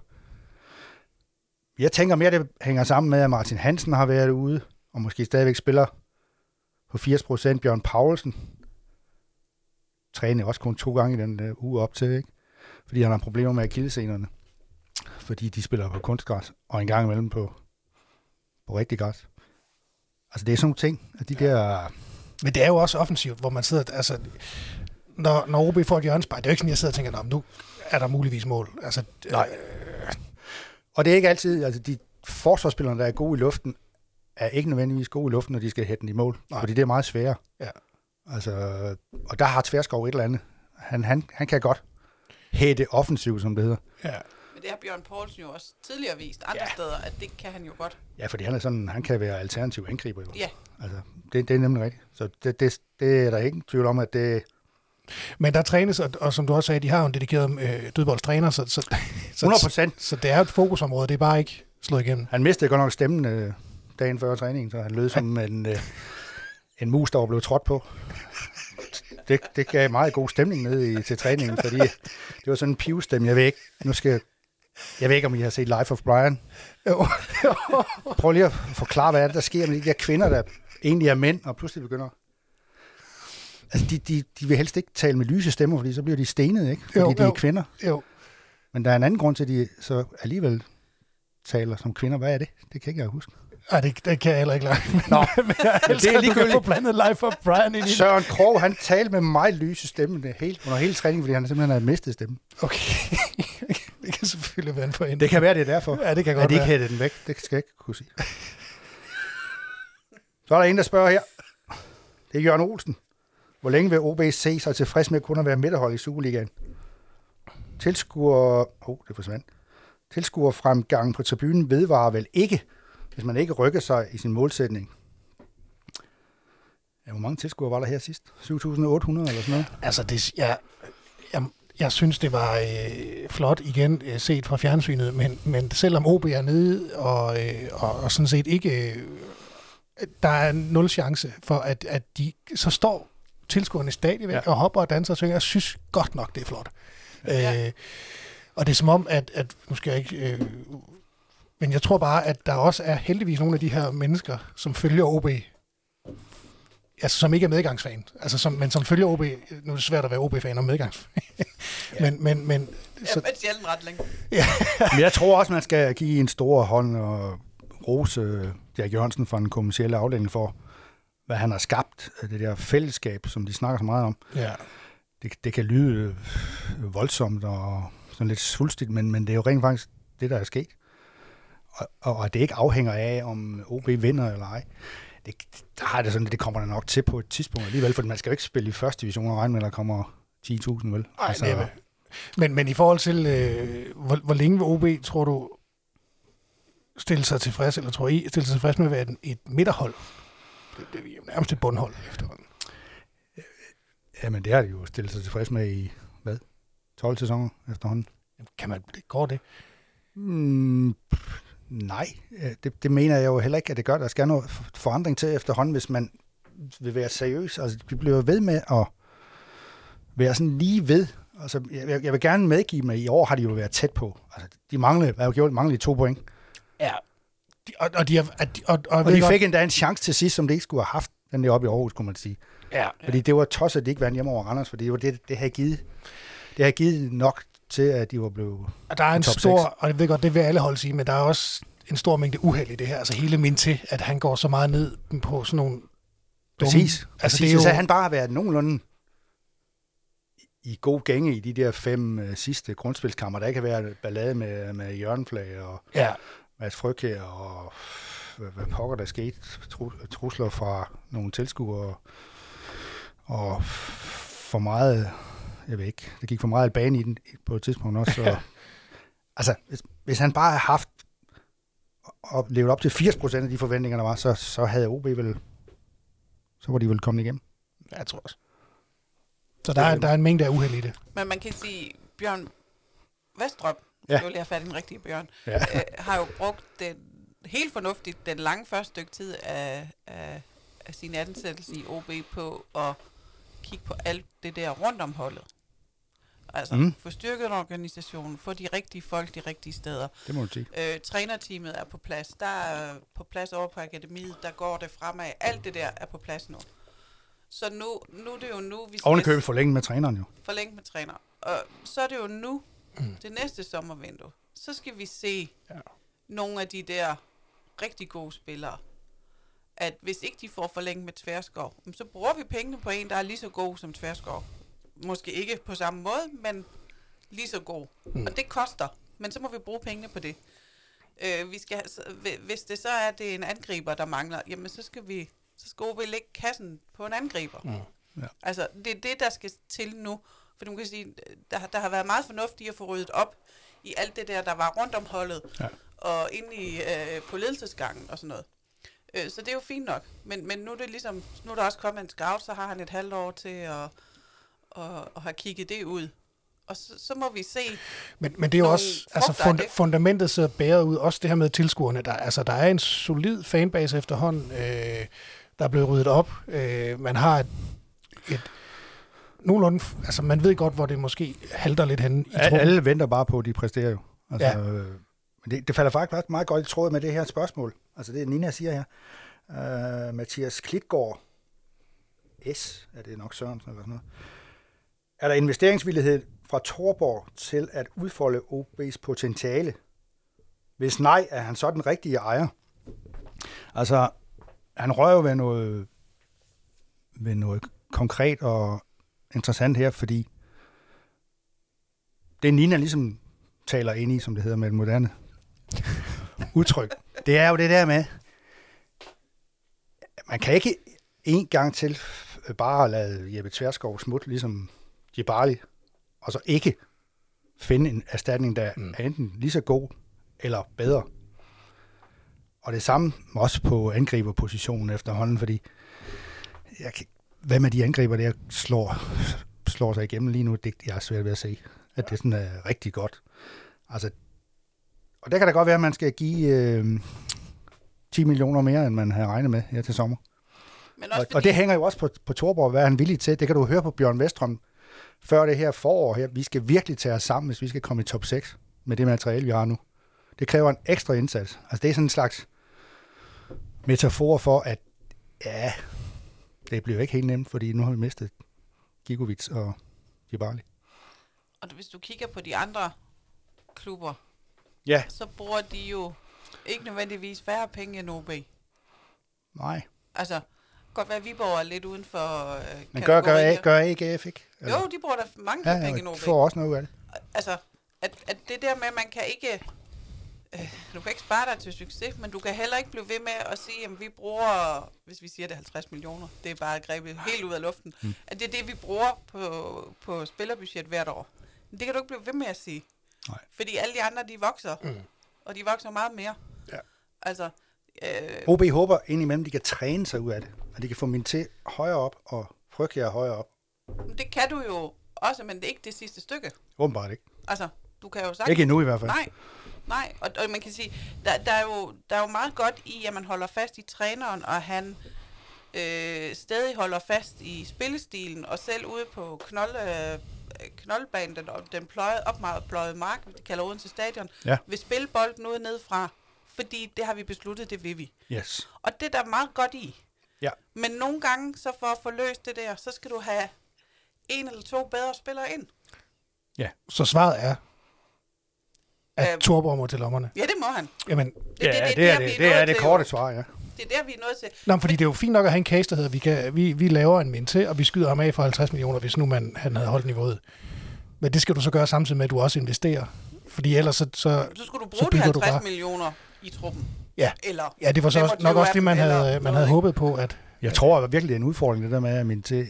Jeg tænker mere, det hænger sammen med, at Martin Hansen har været ude, og måske stadigvæk spiller på 80 procent. Bjørn Paulsen træner også kun to gange i den uh, uge op til, ikke? Fordi han har problemer med akillescenerne. Fordi de spiller på kunstgræs, og en gang imellem på, på rigtig græs. Altså, det er sådan nogle ting, at de der... Men det er jo også offensivt, hvor man sidder... Altså, når, når OB får et hjørnespark, det er jo ikke sådan, jeg sidder og tænker, "Nå, nu er der muligvis mål. Altså, Nej. Og det er ikke altid, altså de forsvarsspillere, der er gode i luften, er ikke nødvendigvis gode i luften, når de skal hætte den i mål. Nej. Fordi det er meget sværere. Ja. Altså, og der har Tverskov et eller andet. Han, han, han kan godt hætte offensivt, som det hedder. ja. Men det har Bjørn Poulsen jo også tidligere vist andre Ja. steder, at det kan han jo godt. Ja, fordi han er sådan, han kan være alternativ angriber. Jo. Ja. Altså, det, det er nemlig rigtigt. Så det, det, det er der ikke tvivl om, at det... Men der trænes, og, og som du også sagde, de har jo en dedikeret øh, dødboldstræner, så, så, så, 100 procent. så det er et fokusområde, det er bare ikke slået igennem. Han mistede godt nok stemmen øh, dagen før træningen, så han lød som en, øh, en mus, der var blevet trådt på. Det, det gav meget god stemning nede i, til træningen, fordi det var sådan en pivstemme. Jeg ved ikke, nu skal jeg, jeg ved ikke, om I har set Life of Brian. Jo. Prøv lige at forklare, hvad er det, der sker med de der kvinder, der egentlig er mænd, og pludselig begynder... Altså, de, de, de vil helst ikke tale med lyse stemmer, fordi så bliver de stenet, ikke? Fordi Jo, de er jo. kvinder. jo. Men der er en anden grund til, at de så alligevel taler som kvinder. Hvad er det? Det kan ikke jeg huske. Ej, det, det kan jeg heller ikke lade. Nå, [LAUGHS] Men jeg Men det er elsker, at du blandet Life of Brian ind i det. Søren Krog, han talte med mig lyse stemme det hele, under hele træningen, fordi han simpelthen havde mistet stemmen. Okay. [LAUGHS] det kan selvfølgelig være en forhindring. Det kan være, det er derfor. Ja, det kan godt de ikke være. hættede den væk. Det skal jeg ikke kunne sige. [LAUGHS] Så er der en, der spørger her. Det er Jørgen Olsen. Hvor længe vil OB se sig tilfreds med kun at være midterhold i Superligaen? Tilskuer... Oh, det forsvandt. Tilskuer fremgangen på tribunen vedvarer vel ikke, hvis man ikke rykker sig i sin målsætning. Ja, hvor mange tilskuere var der her sidst? 7.800 eller sådan noget? Altså, det, jeg, jeg, jeg synes, det var øh, flot igen øh, set fra fjernsynet, men, men selvom OB er nede, og, øh, og, og sådan set ikke... Øh, der er nul chance for, at, at de... Så står tilskuerne stadigvæk ja. Og hopper og danser og synger. Jeg synes godt nok, det er flot. Ja. Øh, og det er som om, at, at nu skal jeg ikke... Øh, men jeg tror bare, at der også er heldigvis nogle af de her mennesker, som følger OB, altså som ikke er medgangsfan, altså som, men som følger OB. Nu er det svært at være OB-fan og medgangsfan. ja. [LAUGHS] Men, men, men Jeg så, er sjældent ret længe. Men jeg tror også, man skal give en stor hånd og rose Jack Jørgensen fra den kommercielle afdeling for, hvad han har skabt, det der fællesskab, som de snakker så meget om. ja. Det, det kan lyde voldsomt og sådan lidt svulstigt, men, men det er jo rent faktisk det, der er sket. Og, at det ikke afhænger af, om OB vinder eller ej. Det, der har det sådan, det kommer der nok til på et tidspunkt alligevel, for man skal jo ikke spille i første division og regne med, at der kommer 10.000, vel? Ej, altså, men, men i forhold til, øh, hvor, hvor længe vil OB, tror du, stille sig tilfreds, eller tror I, stille sig tilfreds med at være et, midterhold? Det, det er jo nærmest et bundhold efterhånden. Jamen, det har de jo stillet sig tilfreds med i, hvad? 12 sæsoner efterhånden. Kan man, det går det? Mm, pff, nej, øh, det, det mener jeg jo heller ikke, at det gør. Der skal noget forandring til efterhånden, hvis man vil være seriøs. Altså, vi bliver ved med at være sådan lige ved. Altså, jeg, jeg vil gerne medgive mig, at i år har de jo været tæt på. Altså, de manglede, hvad har gjort? De manglede to point. Ja. De, og, og, de har, og, og, Og ved de godt- fik endda en chance til sidst, som de ikke skulle have haft, den der oppe i Aarhus, kunne man sige. Ja, Fordi det var tosset, at de ikke vandt hjemme over Randers, fordi det var det, det havde givet. Det havde givet nok til, at de var blevet... Og der er en stor, seks. og jeg ved godt, det vil alle holde sige, men der er også en stor mængde uheld i det her. Altså hele min til, at han går så meget ned på sådan nogle dumme... Præcis. Altså Altså, det er jo... Så han bare har været nogenlunde i god gænge i de der fem øh, sidste grundspilskammer. Der kan være ballade med, med Jørgenflag og Ja, Mads Frygkær og hvad, pokker der skete. Tru- Trusler fra nogle tilskuere og for meget, jeg ved ikke, der gik for meget bane i den på et tidspunkt også. Så, [LAUGHS] altså, hvis, hvis han bare havde haft og levet op til 80% af de forventninger, der var, så, så havde OB vel, så var de vel kommet igennem. jeg tror også. Så der er, der er en mængde af uheld i det. Men man kan sige, Bjørn Vestrøm, Ja. ja. jeg vil have fat i den rigtige Bjørn, Ja. [LAUGHS] øh, har jo brugt den helt fornuftigt den lange første stykke tid af, af, af sin ansættelse i OB på at kigge på alt det der rundt om holdet. Altså, Mm. få styrket en organisation, få de rigtige folk de rigtige steder. Det må du sige. Øh, trænerteamet er på plads. Der er på plads over på akademiet. Der går det fremad. Alt det der er på plads nu. Så nu, nu er det jo nu, vi Oven skal købet forlænge med træneren jo. forlænge med træner. Og så er det jo nu, mm. det næste sommervindue. Så skal vi se Ja. nogle af de der rigtig gode spillere. At hvis ikke de får forlænget med Tverskov, jamen, så bruger vi pengene på en, der er lige så god som Tverskov. Måske ikke på samme måde, men lige så god. Mm. Og det koster, men så må vi bruge pengene på det. Øh, vi skal, hvis det så er, det er en angriber, der mangler, jamen så skal vi så skal OB lægge kassen på en angriber. Mm. Ja. Altså, det er det, der skal til nu. For du kan sige, der, der har været meget fornuft i at få ryddet op i alt det der, der var rundt om holdet, Ja. og ind i, øh, på ledelsesgangen og sådan noget. Øh, så det er jo fint nok. Men, men nu er det ligesom, nu er der også kommet en scout, så har han et halvt år til at, at, at have kigget det ud. Og så, så må vi se, Men, men det er jo også, altså fund, det. fundamentet sidder bæret ud, også det her med tilskuerne. Der, altså, der er en solid fanbase efterhånden, øh, der er blevet ryddet op. Øh, man har et, et nogenlunde, altså man ved godt, hvor det måske halter lidt hen i Al- truppen. Alle venter bare på, at de præsterer jo. Altså, Ja. øh, men det, det falder faktisk meget godt i tråd med det her spørgsmål. Altså det Nina siger her. Uh, Mathias Klitgaard, S, er det nok Sørensen eller sådan noget. Er der investeringsvillighed fra Torborg til at udfolde OB's potentiale? Hvis nej, er han så den rigtige ejer? Altså, han rører jo ved noget, ved noget konkret og interessant her, fordi det Nina ligesom taler ind i, som det hedder med et moderne [LAUGHS] udtryk, det er jo det der med, man kan ikke en gang til bare lade Jeppe Tverskov smutte, ligesom Jibali, og så ikke finde en erstatning, der mm. er enten lige så god eller bedre. Og det samme også på angriberpositionen efterhånden, fordi jeg kan, hvad med de angriber, der slår, slår sig igennem lige nu, det jeg er svært ved at se, at det sådan er rigtig godt. Altså, og der kan da godt være, at man skal give øh, 10 millioner mere, end man havde regnet med her til sommer. men Og, også fordi, og det hænger jo også på, på Torborg, hvad er han villig til. Det kan du høre på Bjørn Vestrøm før det her forår her. Vi skal virkelig tage os sammen, hvis vi skal komme i top 6 med det materiale, vi har nu. Det kræver en ekstra indsats. Altså det er sådan en slags metafor for, at ja, det bliver ikke helt nemt, fordi nu har vi mistet Gigovic og Jibali. og hvis du kigger på de andre klubber, Ja. så bruger de jo ikke nødvendigvis færre penge end OB. Nej. Altså, godt være, at Viborg er lidt uden for øh, Men gør, gør, kategorier. gør AGF ikke? Eller? Jo, de bruger da mange ja, penge ja, OB. får også noget ud af det. Altså, at, at det der med, at man kan ikke... Øh, du kan ikke spare dig til succes, men du kan heller ikke blive ved med at sige, at vi bruger, hvis vi siger det er 50 millioner, det er bare grebet helt ud af luften, mm. at det er det, vi bruger på, på spillerbudget hvert år. Men det kan du ikke blive ved med at sige. Nej. Fordi alle de andre, de vokser, mm. og de vokser meget mere. Ja. Altså, øh, OB håber indimellem, de kan træne sig ud af det. Og de kan få min til højere op og frygte jer højere op. det kan du jo også, men det er ikke det sidste stykke. Åbenbart ikke. Altså, du kan jo sagtens... Ikke endnu i hvert fald. Nej, nej. Og, og man kan sige, der, der, er jo, der er jo meget godt i, at man holder fast i træneren, og han øh, stadig holder fast i spillestilen, og selv ude på knolde, øh, knoldbanen, den, den pløjede, oppløjede mark, det kalder Odense Stadion, Ja. vil spille bolden ud nedfra, fordi det har vi besluttet, det vil vi. Yes. Og det er der meget godt i. Ja. Men nogle gange, så for at få løst det der, så skal du have en eller to bedre spillere ind. Så svaret er, at Øhm. Torborg må til lommerne. Ja, det må han. Jamen, Det, ja, det, det, er er det, det, nået er det korte svar, ja. Det det er der, vi er nødt til. Nå, fordi det er jo fint nok at have en case, der hedder, vi, kan, vi, vi laver en min til, og vi skyder ham af for 50 millioner, hvis nu man, han havde holdt niveauet. Men det skal du så gøre samtidig med, at du også investerer. Fordi ellers så... Så, Så skulle du så bruge de bygger du 50 bare- millioner i truppen. Ja. Eller ja, det var så også, 25 nok også det, man havde, man havde håbet på, at... Jeg tror at virkelig, det er en udfordring, det der med, at min til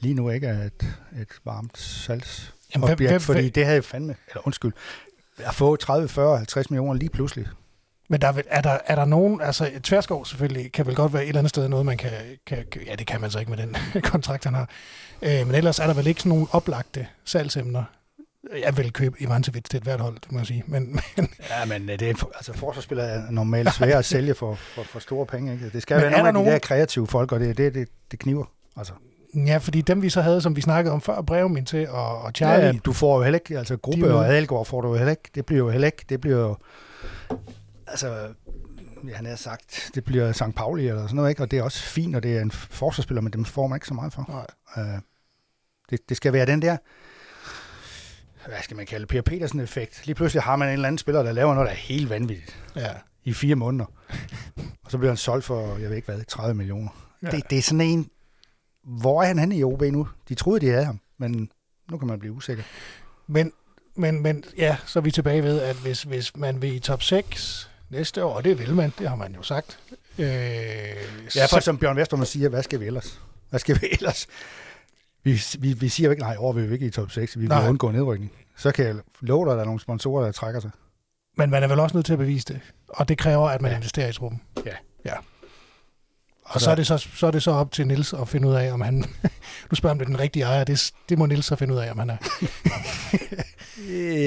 lige nu ikke er et, et varmt salgs Jamen, objekt, hvem, fordi hvem, det havde fandme, eller undskyld, at få 30, 40, 50 millioner lige pludselig. men der, er er, der, er der nogen... Altså, Tverskov selvfølgelig kan vel godt være et eller andet sted noget, man kan... kan kan- ja, det kan man så ikke med den [LAUGHS] kontrakt, han har. Øh, men ellers er der vel ikke sådan nogle oplagte salgsemner. Jeg vil købe Ivancevic til et hvert hold, må jeg sige. Men, men, Ja, men øh, det er, altså forsvarsspillere er normalt svære at sælge for, for, for store penge. Ikke? Det skal Men være er nogle der af de der kreative folk, og det, det, det, det kniver. Altså. ja, fordi dem vi så havde, som vi snakkede om før, Brev til og, og Charlie... Ja, du får jo heller ikke, altså gruppe er og Adelgaard får du jo heller ikke. Det bliver jo heller ikke, det bliver jo, altså, ja, han har sagt, det bliver St. Pauli eller sådan noget, ikke? Og det er også fint, og det er en forsvarsspiller, men dem får man ikke så meget for. Nej. Øh, det, det skal være den der, hvad skal man kalde Per Petersen-effekt. Lige pludselig har man en eller anden spiller, der laver noget, der er helt vanvittigt Ja. i fire måneder. og så bliver han solgt for, jeg ved ikke hvad, 30 millioner. Ja. Det, det er sådan en, hvor er han henne i OB nu? De troede, de havde ham, men nu kan man blive usikker. Men, men, men ja, så er vi tilbage ved, at hvis, hvis man vil i top 6 næste år, og det vil man, det har man jo sagt. Øh, Ja, for som Bjørn Vestermann siger, hvad skal vi ellers? Hvad skal vi ellers? Vi, vi, vi siger jo ikke, nej, over vi vil ikke i top 6, vi vil Nej. undgå nedrykning. Så kan jeg love dig, at der er nogle sponsorer, der trækker sig. Men man er vel også nødt til at bevise det, og det kræver, at man ja. Investerer i truppen. Ja. ja. Og så er, det så, så er det så op til Nils at finde ud af, om han... [LAUGHS] nu spørger han med den rigtige ejer, det, det må Nils så finde ud af, om han er. [LAUGHS]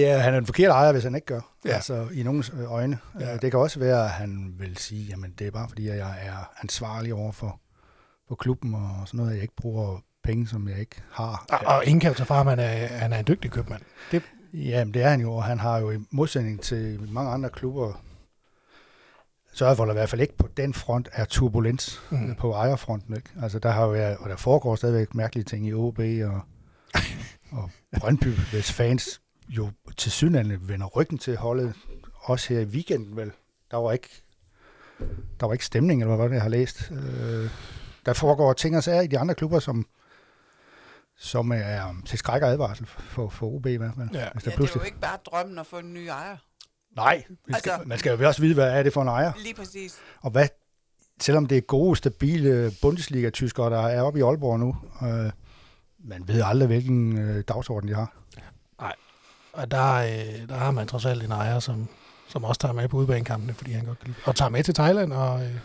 Ja, han er en forkert ejer, hvis han ikke gør. Ja. Altså i nogens øh, øjne. Ja. Ja. Det kan også være, at han vil sige, jamen det er bare fordi, at jeg er ansvarlig over for, for klubben og sådan noget, at jeg ikke bruger penge, som jeg ikke har. Og, og ingen kan jo tage fra, at han er, han er en dygtig købmand. Det, Jamen, det er han jo, og han har jo i modsætning til mange andre klubber sørget for, at i hvert fald ikke på den front er turbulens Mm. på ejerfronten. Ikke? Altså, der har jo været, og der foregår stadigvæk mærkelige ting i OB og, [LAUGHS] og Brøndby, hvis fans jo til synligheden vender ryggen til holdet, også her i weekenden vel. Der var ikke, der var ikke stemning, eller hvad var det, jeg har læst. Øh, der foregår ting og sager i de andre klubber, som, som er til skræk og advarsel for, for OB i hvert fald. Ja. Hvis Ja, der det er jo ikke bare drømmen at få en ny ejer. Nej, vi skal, Altså- man skal jo også vide, hvad er det for en ejer. Lige præcis. Og hvad, selvom det er gode, stabile Bundesliga-tyskere, der er oppe i Aalborg nu, øh, man ved aldrig, hvilken øh, dagsorden de har. og der, øh, der har man trods alt en ejer, som, som også tager med på udbanekampene, fordi han godt kan lide. Og tager med til Thailand og øh,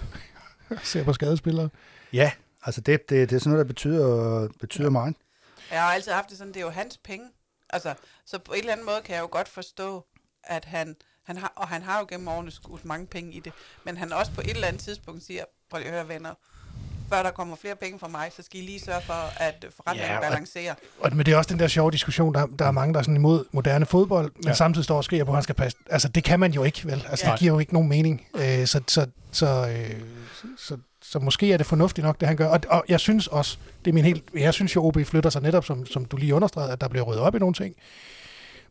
[LAUGHS] ser på skadespillere. Ja, altså det, det, det er sådan noget, der betyder, betyder ja. meget. Jeg har altid haft det sådan, det er jo hans penge. Altså, så på en eller anden måde kan jeg jo godt forstå, at han, han har, og han har jo gennem årene skudt mange penge i det, men han også på et eller andet tidspunkt siger, prøv lige at høre venner, før der kommer flere penge fra mig, så skal I lige sørge for, at forretningen Ja, ja, og- balancerer. Og, men det er også den der sjove diskussion, der, der er mange, der er sådan imod moderne fodbold, men ja. Samtidig står og skriger på, at han skal passe. Altså, det kan man jo ikke, vel? Altså, ja. Ja. det giver jo ikke nogen mening. Øh, så, så, så, øh, så, så måske er det fornuftigt nok, det han gør. Og, og jeg synes også, det er min helt, jeg synes jo, OB flytter sig netop, som, som du lige understregede, at der bliver ryddet op i nogle ting.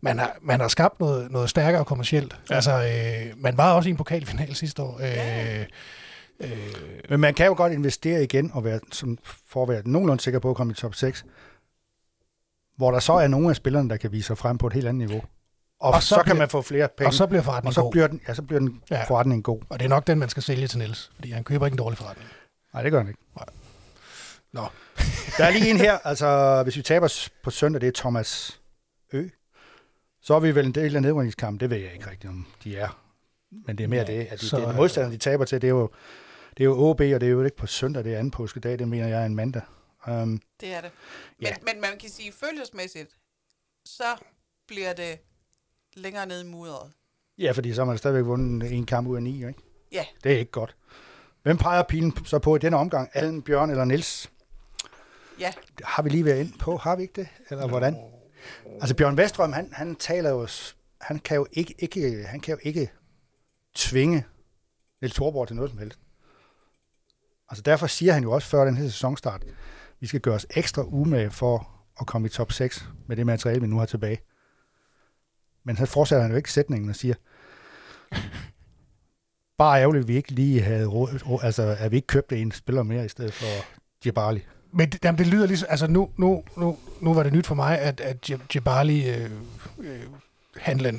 Man har, man har skabt noget, noget stærkere kommercielt. Ja. Ja. Altså, øh, man var også i en pokalfinal sidste år. Øh, Ja. øh, Men man kan jo godt investere igen, og være, som, for at være nogenlunde sikker på at komme i top 6, hvor der så er nogle af spillerne, der kan vise sig frem på et helt andet niveau. Og, Og og så så, bliver- kan man få flere penge, og så bliver og forretningen så god. bliver den, ja, så bliver den Ja. ja. forretning god. Og det er nok den, man skal sælge til Niels, fordi han køber ikke en dårlig forretning. Nej, det gør den ikke. Nå. [LAUGHS] Der er lige en her, altså hvis vi taber på søndag, det er Thomas Ø. Så er vi vel en del af nedrykningskampen, det ved jeg ikke rigtigt, om de er. Men det er mere Ja, det, at de, så- det er modstanderen, de taber til, det er jo, det er jo OB, og det er jo ikke på søndag, det er anden påskedag, det mener jeg er en mandag. Um, Det er det. Men, Ja. men man kan sige, følelsesmæssigt, så bliver det længere ned i mudderet. ja, fordi så har man stadigvæk vundet en kamp ud af ni, ikke? Ja. Det er ikke godt. Hvem peger pilen så på i denne omgang? Allen, Bjørn eller Niels? Ja, Har vi lige været ind på, har vi ikke det? Eller hvordan? Altså Bjørn Vestrøm, han, han taler jo, han kan jo ikke, ikke, han kan jo ikke tvinge Niels Thorborg til noget som helst. Altså derfor siger han jo også før den her sæsonstart, vi skal gøre os ekstra umage for at komme i top 6 med det materiale, vi nu har tilbage. Men så fortsætter han jo ikke sætningen og siger, bare ærgerligt, at vi ikke lige havde råd, altså at vi ikke købte en spiller mere i stedet for Jabali. Men det, jamen, det lyder ligesom, altså nu, nu, nu, nu var det nyt for mig, at, at Jabali øh, øh, handlen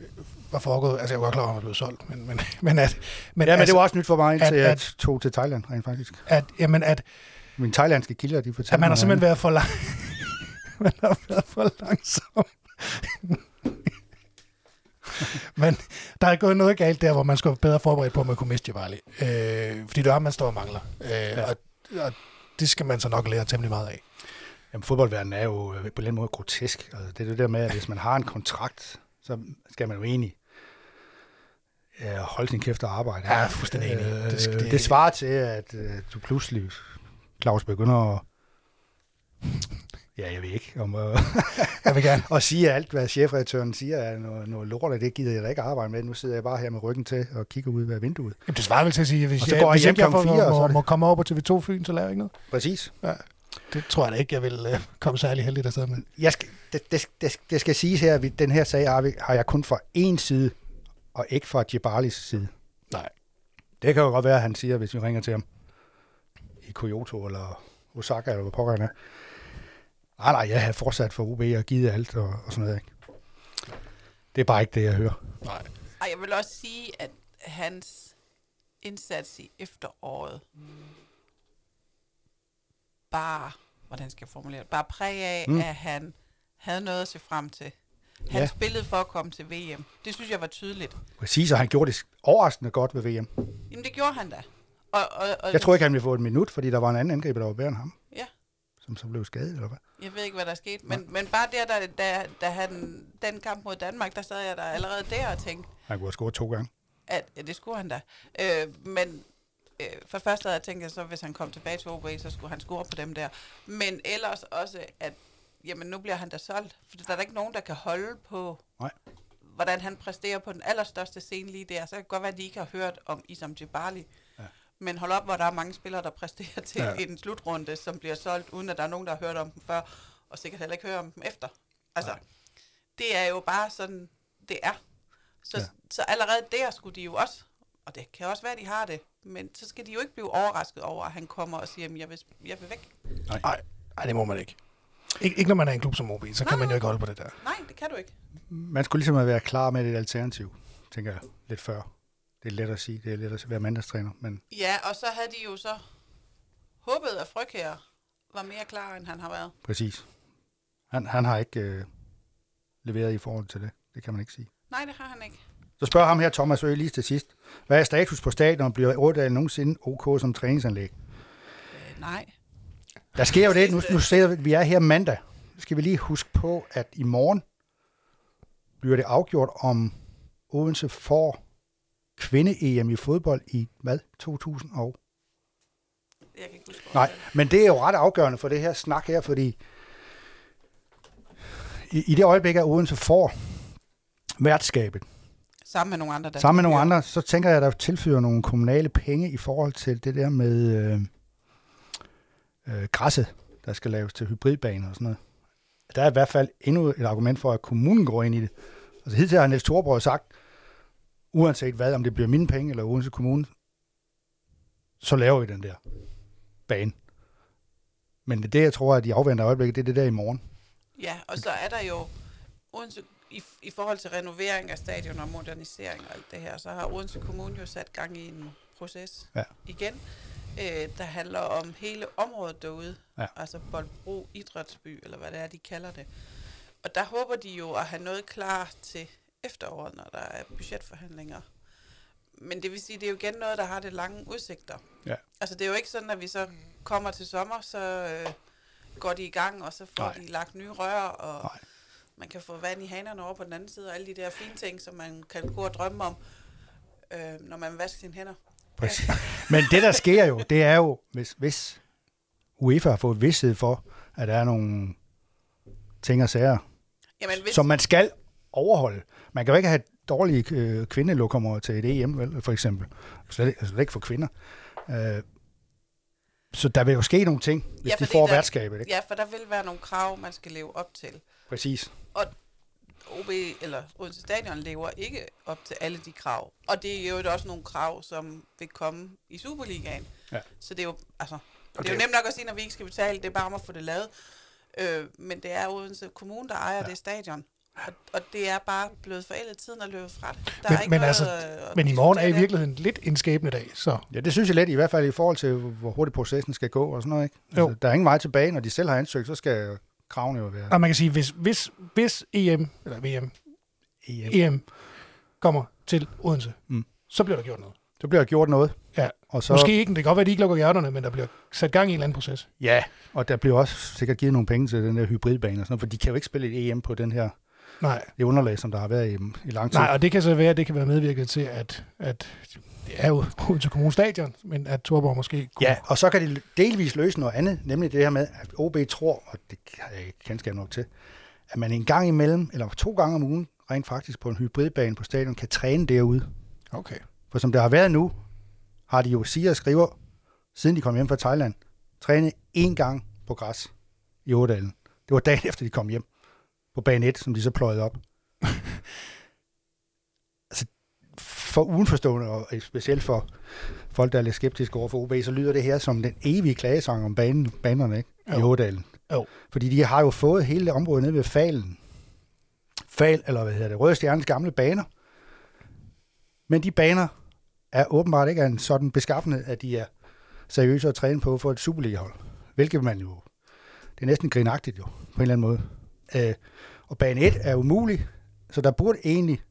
øh, var foregået. Altså jeg var klar over, at han var blevet solgt, men, men, [LAUGHS] men at... Men, Ja, men altså, det var også nyt for mig, indtil at- jeg at- tog til Thailand, rent faktisk. At, jamen, at, Mine thailandske kilder, de fortalte at man har simpelthen været for lang... [LAUGHS] man har været for langsom. [LAUGHS] Men der er gået noget galt der, hvor man skulle være bedre forberedt på, at man kunne miste Jabali. Øh, fordi det er man står og mangler. Øh, ja. og, og det skal man så nok lære temmelig meget af. Jamen, fodboldverdenen er jo øh, på en eller anden måde grotesk. Altså, det er det der med, at hvis man har en kontrakt, så skal man jo egentlig ja, holde sin kæft og arbejde. Ja, fuldstændig enig. Øh, Det skal- det- det svarer til, at øh, du pludselig, Claus, begynder at Ja, jeg ved ikke. Om, øh, [LAUGHS] Jeg vil gerne. at sige, alt, hvad chefredaktøren siger, er noget, noget lort, og det gider jeg da ikke arbejde med. Nu sidder jeg bare her med ryggen til og kigger ud af vinduet. Jamen, det svarer vel til at sige, at hvis, Og så jeg, går jeg hvis hjem ikke jeg får, klokken fire, og så må, det- må komme over på TV2 Fyn, så laver jeg ikke noget. Præcis. Det tror jeg da ikke, jeg vil øh, komme særlig heldigt afsted med. Jeg skal, det, det, det, det skal siges her, at vi, den her sag har, vi, har jeg kun fra én side, og ikke fra Jibalis side. Nej. Det kan jo godt være, at han siger, hvis vi ringer til ham i Kyoto eller Osaka, eller hvad pokker han er. Nej, nej, jeg har fortsat for UB og givet alt og, og sådan noget. Ikke? Det er bare ikke det, jeg hører. Nej. Og jeg vil også sige, at hans indsats i efteråret bare, hvordan skal jeg formulere det, bare præg af, Mm. at han havde noget at se frem til. Han Ja. spillede for at komme til VM. Det synes jeg var tydeligt. Præcis, og han gjorde det overraskende godt ved VM. Jamen, det gjorde han da. Og, og, og, Jeg tror ikke, han ville få et minut, fordi der var en anden angriber, der var bedre end ham, som så blev skadet, eller hvad? jeg ved ikke, hvad der skete. Men, men bare der, da, da, da han, den kamp mod Danmark, der sad jeg der allerede der og tænkte, Han kunne have scoret to gange. at ja, det skulle han da. Øh, men øh, for først havde jeg tænkt, at så hvis han kom tilbage til OB, så skulle han score på dem der. Men ellers også, at jamen, nu bliver han da solgt. For der er der ikke nogen, der kan holde på, Nej. hvordan han præsterer på den allerstørste scene lige der. Så kan det godt være, at de ikke har hørt om Isam Djibali. Men hold op, hvor der er mange spillere, der præsterer til Ja. en slutrunde, som bliver solgt, uden at der er nogen, der har hørt om dem før, og sikkert heller ikke hører om dem efter. Altså, Nej. det er jo bare sådan, det er. Så, Ja. så allerede der skulle de jo også, og det kan også være, at de har det, men så skal de jo ikke blive overrasket over, at han kommer og siger, at jeg vil, jeg vil væk. Nej, nej, det må man ikke. Ik- ikke når man er en klub som OB, så kan Nej. man jo ikke holde på det der. Nej, det kan du ikke. Man skulle ligesom været klar med et alternativ, tænker jeg, lidt før. Det er let at sige, det er let at være mandagstræner, men Ja, og så havde de jo så håbet, at Frøkær var mere klar, end han har været. præcis. Han, han har ikke øh, leveret i forhold til det. Det kan man ikke sige. Nej, det har han ikke. Så spørger ham her, Thomas Øge, lige til sidst. Hvad er status på stadion? Bliver Årdal nogensinde OK som træningsanlæg? Øh, nej. Der sker jo det, nu, nu ser vi, vi er her mandag. Skal vi lige huske på, at i morgen bliver det afgjort, om Odense får kvinde-EM i fodbold i, hvad, 2000 og Jeg kan ikke huske. Nej, men det er jo ret afgørende for det her snak her, fordi i, i det øjeblik, at Odense får værtskabet, Sammen med nogle andre. Der sammen med nogle andre, så tænker jeg, at der tilfører nogle kommunale penge i forhold til det der med øh, øh, græsset, der skal laves til hybridbaner og sådan noget. Der er i hvert fald endnu et argument for, at kommunen går ind i det. Altså hidtil har Niels Thorborg sagt, uanset hvad, om det bliver mine penge eller Odense Kommune, så laver vi den der bane. Men det er jeg tror, at de afventer øjeblikket, det er det der i morgen. Ja, og så er der jo Odense, i, i forhold til renovering af stadion og modernisering og alt det her, så har Odense Kommune jo sat gang i en proces Ja. igen, øh, der handler om hele området derude, Ja. altså Boldbro Idrætsby, eller hvad det er, de kalder det. Og der håber de jo at have noget klar til efteråret, når der er budgetforhandlinger. Men det vil sige, det er jo igen noget, der har det lange udsigter. Ja. Altså det er jo ikke sådan, at vi så kommer til sommer, så øh, går de i gang, og så får Nej. de lagt nye rør, og Nej. man kan få vand i hanerne over på den anden side, og alle de der fine ting, som man kan gå og drømme om, øh, når man vasker sine hænder. Præcis. Men det, der sker jo, det er jo, hvis, hvis UEFA har fået vidsthed for, at der er nogle ting og sager, Jamen, hvis, som man skal overholde. Man kan jo ikke have dårlige øh, kvindelokummer til et EM, vel, for eksempel. Slet, slet ikke for kvinder. Øh, så der vil jo ske nogle ting, hvis Ja, de får der- værtskabet. Ikke? ja, for der vil være nogle krav, man skal leve op til. Præcis. OB eller Odense Stadion lever ikke op til alle de krav. Og det er jo også nogle krav, som vil komme i Superligaen. Ja. Så det er jo, altså, det er jo nemt nok at sige, når vi ikke skal betale, det er bare om at få det lavet. Øh, men det er Odense Kommune, der ejer ja. det stadion. Og, og det er bare blevet forældet tiden at løbe fra det. Der Men- er ikke men noget, altså, at Men i morgen er i virkeligheden lidt en skæbne dag, så Ja, det synes jeg lidt, i hvert fald i forhold til, hvor hurtigt processen skal gå og sådan noget. Ikke? Jo. Altså, der er ingen vej tilbage, når de selv har ansøgt, så skal kravene jo være og man kan sige, hvis, hvis, hvis EM, eller VM, EM. EM kommer til Odense, Mm. så bliver der gjort noget. Så bliver der gjort noget. Ja. Og så, Så... Måske ikke, det kan godt være, at de ikke lukker hjerterne, men der bliver sat gang i en eller anden proces. Ja, og der bliver også sikkert givet nogle penge til den der hybridbane og sådan noget, for de kan jo ikke spille et EM på den her, Nej, det underlag, som der har været i, i lang tid. Nej og det kan så være, at det kan være medvirket til, at, at det er jo [LAUGHS] Odense Kommune Stadion, men at Torborg måske kunne... Ja, og så kan de delvis løse noget andet, nemlig det her med, at OB tror, og det har jeg ikke kendskab nok til, at man en gang imellem, eller to gange om ugen, rent faktisk på en hybridbane på stadion, kan træne derude. Okay. For som det har været nu, har de jo siger og skriver, siden de kom hjem fra Thailand, trænet én gang på græs i Ådalen. Det var dagen [LAUGHS] efter, de kom hjem. På bane 1, som de så pløjede op. [LAUGHS] altså, for udenforstående, og specielt for folk, der er lidt skeptiske over for OB, så lyder det her som den evige klagesang om banen, banerne ikke? i. Ådalen. Jo. Fordi de har jo fået hele det område nede ved Falen. Fal, eller hvad hedder det, Røde Stjernes gamle baner. Men de baner er åbenbart ikke af en sådan beskaffenhed, at de er seriøse at træne på for et Superliga-hold. Hvilket man jo, det er næsten grinagtigt jo, på en eller anden måde. Øh, og bane 1 er umulig, så der burde egentlig,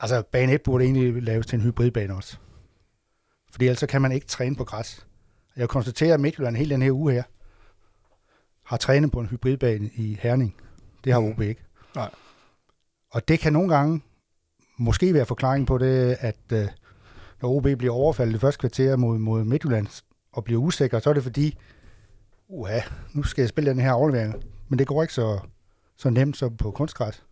altså bane 1 burde egentlig laves til en hybridbane også. Fordi ellers så kan man ikke træne på græs. Jeg konstaterer, at Midtjylland hele den her uge her, har trænet på en hybridbane i Herning. Det har OB ikke. Nej. Og det kan nogle gange måske være forklaringen på det, at øh, når OB bliver overfaldet det første kvarter mod, mod Midtjylland og bliver usikker, så er det fordi, uha, nu skal jeg spille den her aflevering. Men det går ikke så, så nemt som på kunstgræs.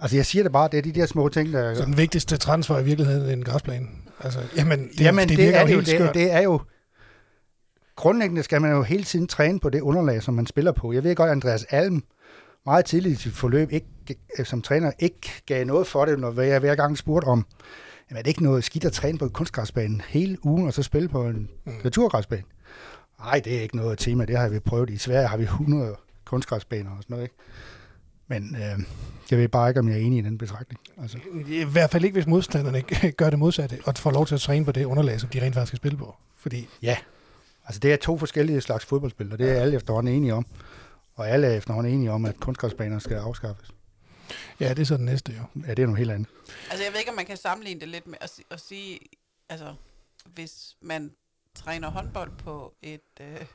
Altså jeg siger det bare, det er de der små ting, der... Så den vigtigste transfer i virkeligheden er en græsplæne. Altså, jamen, det, Jamen, det, det, er jo, det, skørt. det er jo... Grundlæggende skal man jo hele tiden træne på det underlag, som man spiller på. Jeg ved godt, Andreas Alm meget tidligt i sit forløb ikke, øh, som træner ikke gav noget for det, når jeg hver gang spurgte om, jamen er det ikke noget skidt at træne på en kunstgræsbane hele ugen, og så spille på en Mm. naturgræsbane? Nej, det er ikke noget tema, det har vi prøvet. I Sverige har vi 100 kunstgræsbaner og sådan noget, ikke? Men øh, jeg ved bare ikke, om jeg er enig i den betragtning. Altså, I hvert fald ikke, hvis modstanderne ikke [LAUGHS] gør det modsatte, og får lov til at træne på det underlag, som de rent faktisk skal spille på. Fordi, altså det er to forskellige slags fodboldspil, og det er alle efterhånden enige om. Og alle er efterhånden enige om, at kunstgræsbaner skal afskaffes. ja, det er så den næste jo. Ja, det er noget helt andet. Altså, jeg ved ikke, om man kan sammenligne det lidt med at, at sige, altså, hvis man træner håndbold på et... Øh,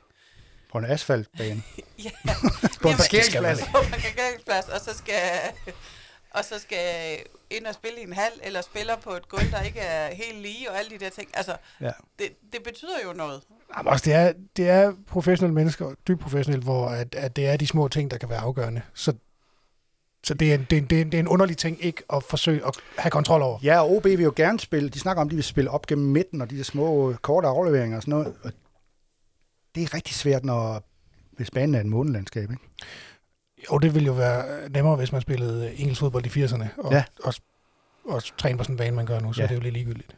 På en asfaltbane. [LAUGHS] ja, [LAUGHS] På en parkeringsplads. på en parkeringsplads, og så skal og så skal ind og spille i en hal, eller spiller på et gulv, der ikke er helt lige, og alle de der ting. Altså, Ja. det, det betyder jo noget. Jamen, også, det, er, det er professionelle mennesker, dybt professionelle, hvor at, at det er de små ting, der kan være afgørende. Så, så det, er en, det, er en, det, er en, det er en underlig ting ikke at forsøge at have kontrol over. Ja, og OB vil jo gerne spille. De snakker om, at de vil spille op gennem midten, og de der små korte afleveringer og sådan noget. Og det er rigtig svært, når hvis banen er en månelandskab, ikke? Jo, det ville jo være nemmere, hvis man spillede engelsk fodbold i 80'erne, og, Ja. og, og træne på sådan en bane, man gør nu, så Ja. er det jo lidt ligegyldigt.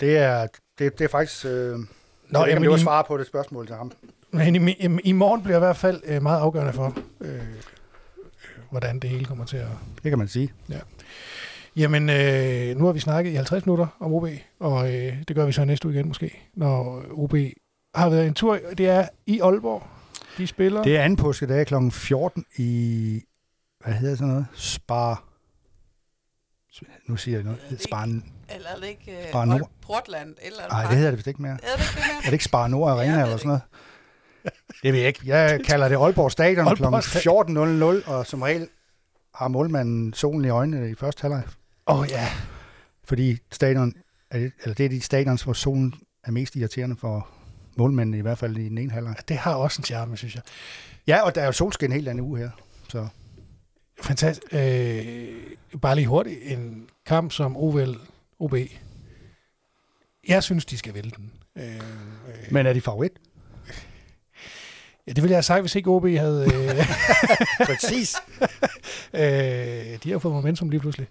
Det er, det, det er faktisk... Øh, Nå, jeg ved ikke, om jamen, det var i, svar på det spørgsmål til ham. men i, i, i morgen bliver i hvert fald øh, meget afgørende for, øh, hvordan det hele kommer til at... Det kan man sige. Jamen, øh, nu har vi snakket i 50 minutter om OB, og øh, det gør vi så næste uge igen måske, når OB har været en tur. Det er i Aalborg, de spiller. Det er anden påskedag kl. 14 i... Hvad hedder sådan noget? Spar... Nu siger jeg noget. Spar... Eller er det ikke uh, Spar Nord. Portland? Eller Nej, det hedder det vist ikke mere. Er det ikke det mere? Er det ikke Spar Nord Arena Ja, det er eller sådan noget? Det ved jeg ikke. Jeg kalder det Aalborg Stadion kl. Aalborg 14.00, og som regel har målmanden solen i øjnene i første halvleg. Åh oh, ja, Fordi stadion, er det- eller det er de stadions, hvor solen er mest irriterende for målmændene i hvert fald i den ene halvleg. Det har også en charme, synes jeg. Ja, og der er jo solskin helt anden uge her. Så. Fantastisk. Øh, bare lige hurtigt. En kamp som OVL, OB. Jeg synes, de skal vælge den. Øh, øh. Men er de favorit? Ja, det ville jeg have sagt, hvis ikke OB havde... Øh... [LAUGHS] Præcis. [LAUGHS] øh, de har fået momentum lige pludselig.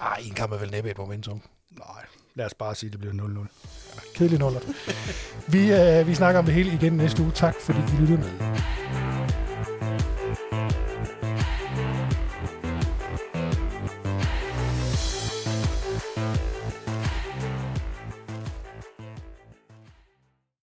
Ej, en kamp er vel næppe et momentum. Nej, lad os bare sige, at det bliver 0-0. Kedelig nuller. Vi, øh, vi snakker om det hele igen næste uge. Tak fordi I lyttede med.